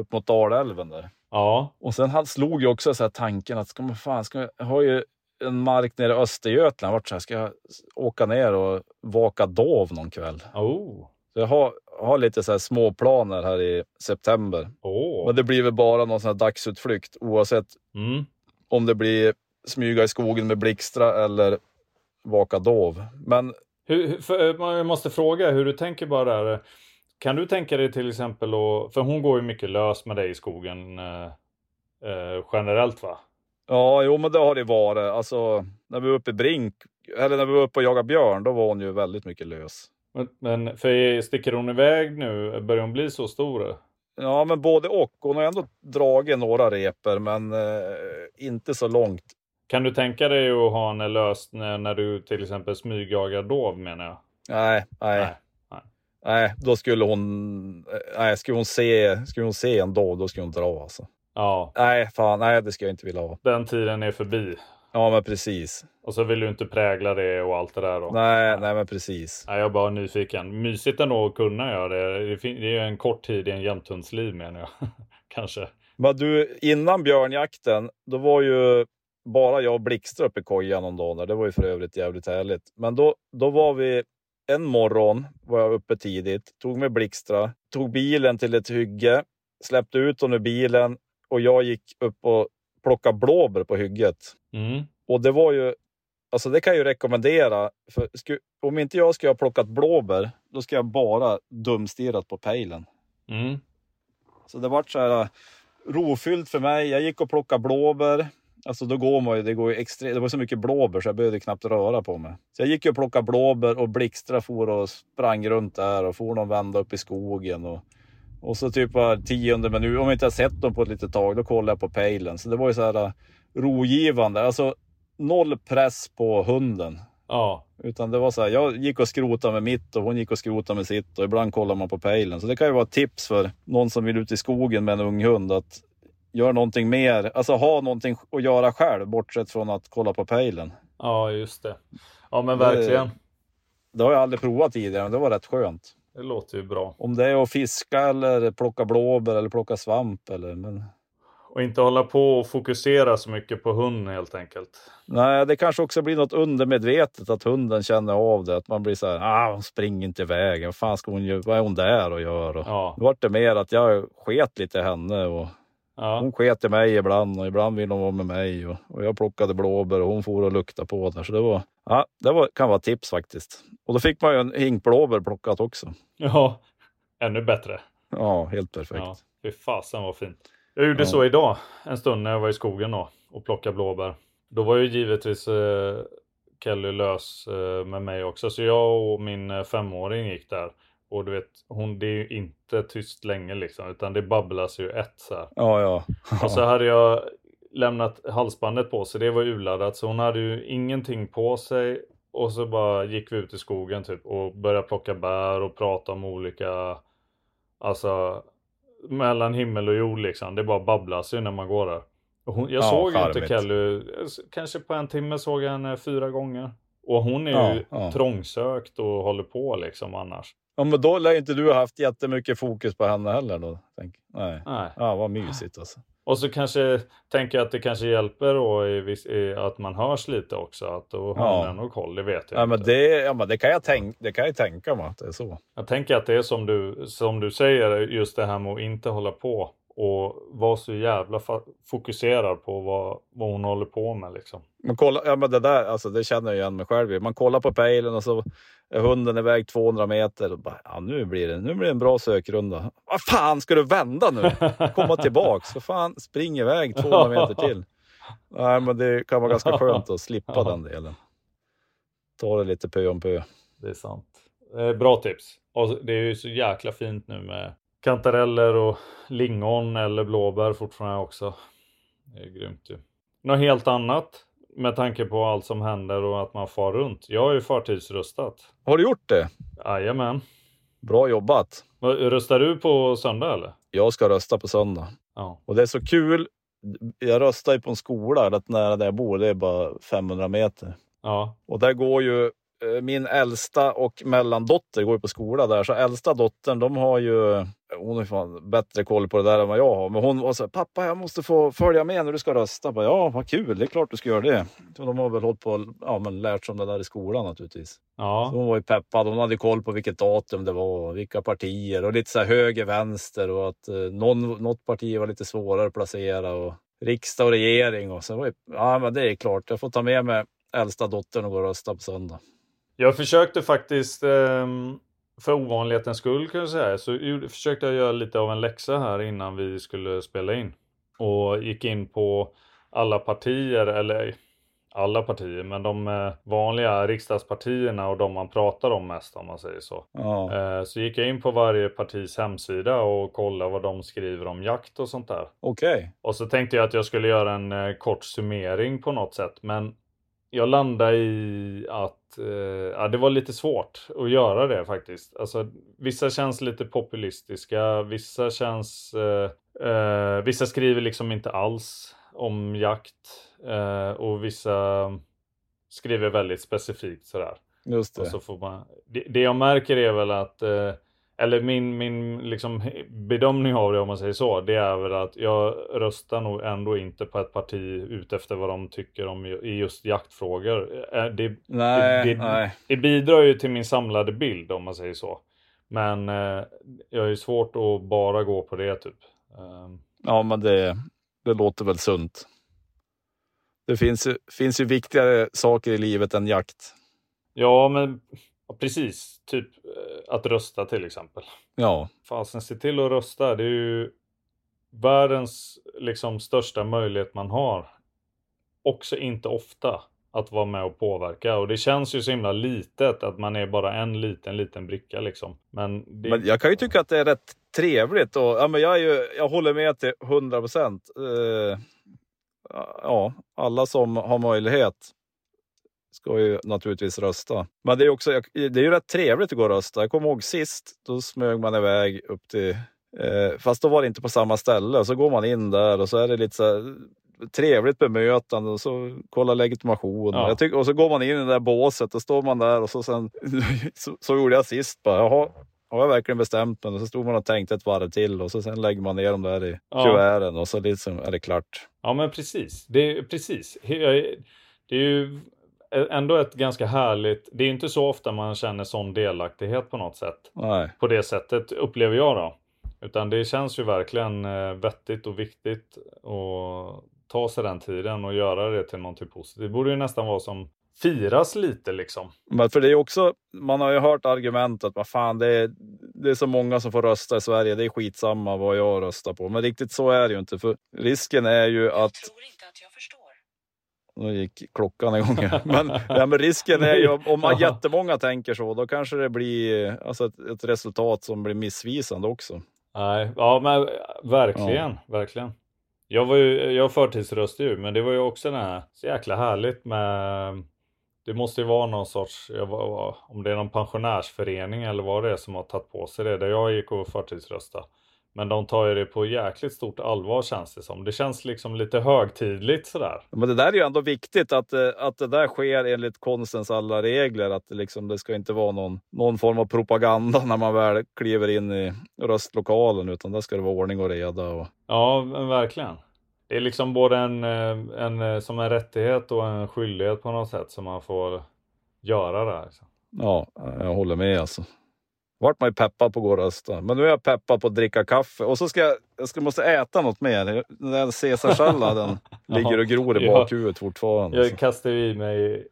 upp mot Dalälven där. Ja, Och sen han slog ju också så här tanken att ska man fan, ska jag, har ju en mark nere i Östergötland. Vart så här, ska jag åka ner och vaka dov någon kväll? oh, Så jag har, har lite så här små planer här i september. åh. Men det blir väl bara någon sån här dagsutflykt oavsett Mm. om det blir smyga i skogen med blixtra eller vaka dov. Men Hur, hur- för, eh, jag måste fråga hur du tänker bara där. Kan du tänka dig till exempel att, för hon går ju mycket lös med dig i skogen eh, eh, generellt va? ja, jo men det har det varit. Alltså när vi var uppe i Brink, eller när vi var uppe och jagade björn, då var hon ju väldigt mycket lös. Men, men för sticker hon iväg nu? Börjar hon bli så stor? Ja, men både och. Hon har ändå dragit några reper, men eh, inte så långt. Kan du tänka dig att ha henne löst när, när du till exempel smygjagar dov menar jag? Nej, nej, Nej, nej. Då skulle hon, eh, nej, skulle hon se, skulle hon se en dov, då skulle hon dra alltså. Ja, Nej, fan, nej, det skulle jag inte vilja ha. den tiden är förbi. Ja, men precis. Och så vill du inte prägla det och allt det där då. Nej, nej, men precis. Nej, jag är bara nyfiken. Mysigt ändå att kunna göra det. Det är ju en kort tid i en jämthundsliv menar jag. Kanske. Men du, innan björnjakten, då var ju bara jag och Blixtra uppe i kojan någon dag. Det var ju för övrigt jävligt härligt. Men då, då var vi en morgon, var jag uppe tidigt, tog med Blixtra, tog bilen till ett hygge, släppte ut honom ur bilen och jag gick upp och plockade blåbär på hygget. Mm. Och det var ju, alltså det kan jag ju rekommendera. För sku, om inte jag skulle ha plockat blåbär, då ska jag bara dumstirrat på pejlen. Mm. Så det vart så här rofyllt för mig. Jag gick och plockade blåbär. Alltså då går man ju, det går ju extremt, det var så mycket blåbär så jag behövde knappt röra på mig. Så jag gick ju och plockade blåbär och Blixtra for och sprang runt där och for någon vända upp i skogen. Och, och så typ var tionde minut, om jag inte har sett dem på ett litet tag, då kollade jag på pejlen. Så det var ju så här äh, rogivande. Alltså noll press på hunden. Ja. Utan det var så här, jag gick och skrotade med mitt och hon gick och skrotade med sitt och ibland kollar man på pejlen. Så det kan ju vara ett tips för någon som vill ut i skogen med en ung hund att göra någonting mer, alltså ha någonting att göra själv bortsett från att kolla på pejlen. Ja, just det. Ja, men Det- verkligen. Det har jag aldrig provat tidigare, men det var rätt skönt. Det låter ju bra. Om det är att fiska eller plocka blåbär eller plocka svamp eller men... Och inte hålla på och fokusera så mycket på hunden helt enkelt. Nej, det kanske också blir något undermedvetet att hunden känner av det. Att man blir så här, ah, hon springer inte iväg. Vad fan ska hon göra? Vad är hon där och gör? Och... Ja. Då vart det mer att jag sket lite i henne och Ja. hon sket i mig ibland och ibland ville hon vara med mig och, och jag plockade blåbär och hon for och luktade på där. Så det var, ja, det var, kan vara tips faktiskt. Och då fick man ju en hink blåbär plockat också. ja. Ännu bättre. Ja, helt perfekt. Ja. Fy fasen vad fint. Jag gjorde Ja. så idag en stund när jag var i skogen då, och plockade blåbär. Då var ju givetvis eh, Kelly lös eh, med mig också. Så jag och min eh, femåring gick där. Och du vet, hon, det är ju inte tyst länge liksom. Utan det babblas ju ett så här. Ja, ja. Och så hade jag lämnat halsbandet på sig. Det var urladdat. Så hon hade ju ingenting på sig. Och så bara gick vi ut i skogen typ. Och började plocka bär och prata om olika. Alltså. Mellan himmel och jord liksom. Det bara babblas ju när man går där. Hon, jag Ja, såg ju inte. Kelly. Kanske på en timme såg jag henne fyra gånger. Och hon är Ja, ju ja. trångsökt och håller på liksom annars. Ja, men då lär inte du ha haft jättemycket fokus på henne heller då? Tänk. Nej. Nej. Ja, vad mysigt alltså. Och så kanske tänker jag att det kanske hjälper då i, viss- i att man hörs lite också. Att då har Ja. man koll, det vet jag Ja, inte. men det, ja, men det, kan jag tänk, det kan jag tänka mig att det är så. Jag tänker att det är som du, som du säger, just det här med att inte hålla på och vara så jävla fokuserad på vad, vad hon håller på med liksom. Man kollar, ja, men det där, alltså, det känner jag igen mig själv i. Man kollar på pejlen och så är hunden iväg 200 meter. Och bara, ja, nu, blir det, nu blir det en bra sökrunda. Vad fan, ska du vända nu? Komma tillbaks? Fan, spring iväg 200 meter till. Nej, men det kan vara ganska skönt att slippa den delen. Ta det lite pö om pö. Det är sant. Eh, bra tips. Och det är ju så jäkla fint nu med kantareller och lingon eller blåbär fortfarande också. Det är grymt ju. Något helt annat med tanke på allt som händer och att man far runt. Jag har ju förtidsröstat. Har du gjort det? Jajamän. Bra jobbat. Röstar du på söndag eller? Jag ska rösta på söndag. Ja. Och det är så kul. Jag röstar ju på en skola rätt nära där jag bor. Det är bara 500 meter. Ja. Och där går ju min äldsta och mellandotter går ju på skola där. Så äldsta dottern, de har ju, hon har fan bättre koll på det där än vad jag har. Men hon var så här, pappa jag måste få följa med när du ska rösta. Bara, ja, vad kul, det är klart du ska göra det. Så de har väl hållit på, ja men lärt sig om det där i skolan naturligtvis. Så Ja. hon var ju peppad. Hon hade koll på vilket datum det var vilka partier och lite så här höger, vänster och att eh, någon, något parti var lite svårare att placera och riksdag och regering och så var ju, ja men det är klart. Jag får ta med mig äldsta dottern och gå och rösta på söndag. Jag försökte faktiskt, ehm, för ovanlighetens skull kan jag säga, så försökte jag göra lite av en läxa här innan vi skulle spela in. Och gick in på alla partier, eller alla partier, men de eh, vanliga riksdagspartierna och de man pratar om mest om man säger så. Ja, Eh, Så gick jag in på varje partis hemsida och kollade vad de skriver om jakt och sånt där. okej. Och så tänkte jag att jag skulle göra en eh, kort summering på något sätt. Men jag landade i att eh, ja, det var lite svårt att göra det faktiskt. Alltså, vissa känns lite populistiska, vissa känns... Eh, eh, vissa skriver liksom inte alls om jakt. Eh, och vissa skriver väldigt specifikt sådär. Just det. Och så får man, det, det jag märker är väl att, eh, eller min, min liksom bedömning av det om man säger så, det är väl att jag röstar nog ändå inte på ett parti utefter vad de tycker om i just jaktfrågor. Eh, Det, nej, det, det, nej. det bidrar ju till min samlade bild om man säger så. Men eh, jag är ju svårt att bara gå på det typ. Eh, Ja, men det, det låter väl sunt. Det finns finns ju viktigare saker i livet än jakt. ja, men ja, precis. Typ eh, att rösta till exempel. Ja, Fasen, se till att rösta. Det är ju världens liksom största möjlighet man har. Också inte ofta att vara med och påverka. Och det känns ju så himla litet att man är bara en liten, liten bricka liksom. Men, det... men jag kan ju tycka att det är rätt trevligt. Och, ja, men jag, är ju, jag håller med till 100 procent. Eh, ja, alla som har möjlighet ska ju naturligtvis rösta. Men det är, också, det är ju rätt trevligt att gå och rösta. Jag kommer ihåg sist, då smög man iväg upp till Eh, fast då var det inte på samma ställe. Så går man in där och så är det lite så här, trevligt bemötande och så kolla legitimation. Ja. Tycker, och så går man in i det där båset och står man där och så sen så, så gjorde jag sist bara. Jaha, har jag verkligen bestämt mig? Och så stod man och tänkte ett varv till och så sen lägger man ner dem där i Ja. kuverten och så liksom är det klart. Ja, men precis. Det är precis. Det är ju ändå ett ganska härligt. Det är inte så ofta man känner sån delaktighet på något sätt. Nej. På det sättet upplever jag då. Utan det känns ju verkligen eh, vettigt och viktigt att ta sig den tiden och göra det till någonting positivt. Det borde ju nästan vara som firas lite liksom. Men för det är också, man har ju hört argumentet, vad fan det är, det är så många som får rösta i Sverige, det är skitsamma vad jag röstar på. Men riktigt så är det ju inte, för risken är ju att tror inte att jag förstår. Nu gick klockan igång. Men, ja, men risken är ju om, man jättemånga tänker så, då kanske det blir alltså ett, ett resultat som blir missvisande också. Nej, ja men verkligen, verkligen. Jag var ju, jag förtidsröstade ju, men det var ju också den här, så jäkla härligt med, det måste ju vara någon sorts, om det är någon pensionärsförening eller vad det är som har tagit på sig det, där jag gick och förtidsröstade. Men de tar ju det på jäkligt stort allvar känns det som. Det känns liksom lite högtidligt sådär. Men det där är ju ändå viktigt att, eh, att det där sker enligt konstens alla regler. Att det, liksom, det ska inte vara någon, någon form av propaganda när man väl kliver in i röstlokalen, utan där ska det vara ordning och reda. Och... Ja, verkligen. Det är liksom både en, eh, en, eh, som en rättighet och en skyldighet på något sätt som man får göra där. Liksom. Ja, jag håller med alltså. Vart man ju peppad på att gå och rösta. Men nu är jag peppad på att dricka kaffe. Och så ska jag, jag ska, måste äta något mer. Den där caesarsalladen ligger och gror i bakhuvudet fortfarande. Jag kastade i mig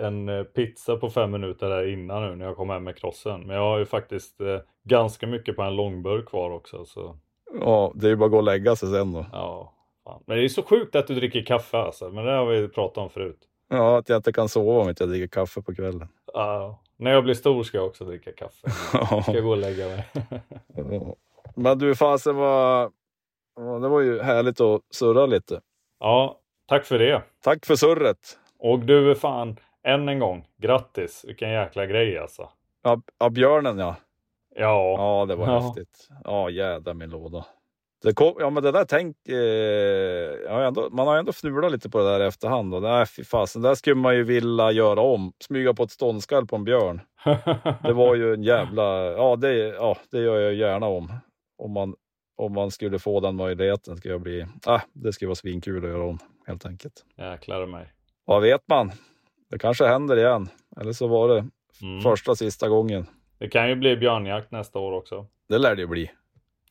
en eh, pizza på fem minuter där innan nu när jag kom hem med krossen. Men jag har ju faktiskt eh, ganska mycket på en långburk kvar också. Så Ja, det är ju bara att gå och lägga sig sen då. ja, fan. Men det är så sjukt att du dricker kaffe alltså. Men det har vi pratat om förut. Ja, att jag inte kan sova om inte jag dricker kaffe på kvällen. Ja, när jag blir stor ska jag också dricka kaffe. Jag ska gå och lägga mig. Men du, fasen var... Det var ju härligt att surra lite. ja, tack för det. Tack för surret. Och du, fan, än en gång, grattis. Vilken jäkla grej alltså. Ja björnen ja. Ja, Ja, det var Ja. häftigt. Ja, jädra min låda. Det kom, ja, men det där tänk... Eh, ja, ändå, man har ändå fnulat lite på det där i efterhand. Och, nej, fy fasen, det där skulle man ju vilja göra om. Smyga på ett ståndskall på en björn. Det var ju en jävla... Ja, det, ja, det gör jag gärna om. Om man, om man skulle få den möjligheten. Ska jag bli, ah, det skulle vara svinkul att göra om, helt enkelt. jäklar mig. Vad vet man? Det kanske händer igen. Eller så var det Mm. första sista gången. Det kan ju bli björnjakt nästa år också. Det lär det ju bli.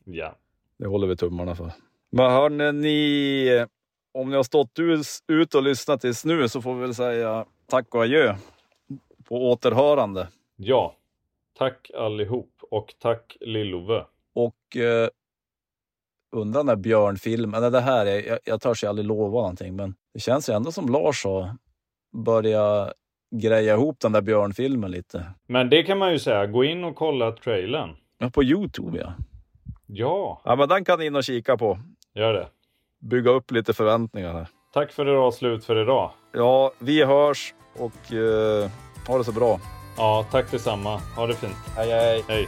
Ja. Det håller vi tummarna för. Men hörni, ni, om ni har stått ut och lyssnat tills nu så får vi väl säga tack och adjö. På återhörande. Ja. Tack allihop. Och tack Lill-Ove. Och eh, undrar när björnfilmen, det här, är, jag, jag törs ju aldrig lova någonting, men det känns ju ändå som Lars har börjat greja ihop den där björnfilmen lite. Men det kan man ju säga. Gå in och kolla trailern. Ja, på Youtube ja. Ja, Ja, men den kan ni in och kika på. gör det. Bygga upp lite förväntningar här. Tack för idag. Slut för idag. Ja, vi hörs och eh, ha det så bra. Ja, tack detsamma. Ha det fint. Hej, hej. Hej.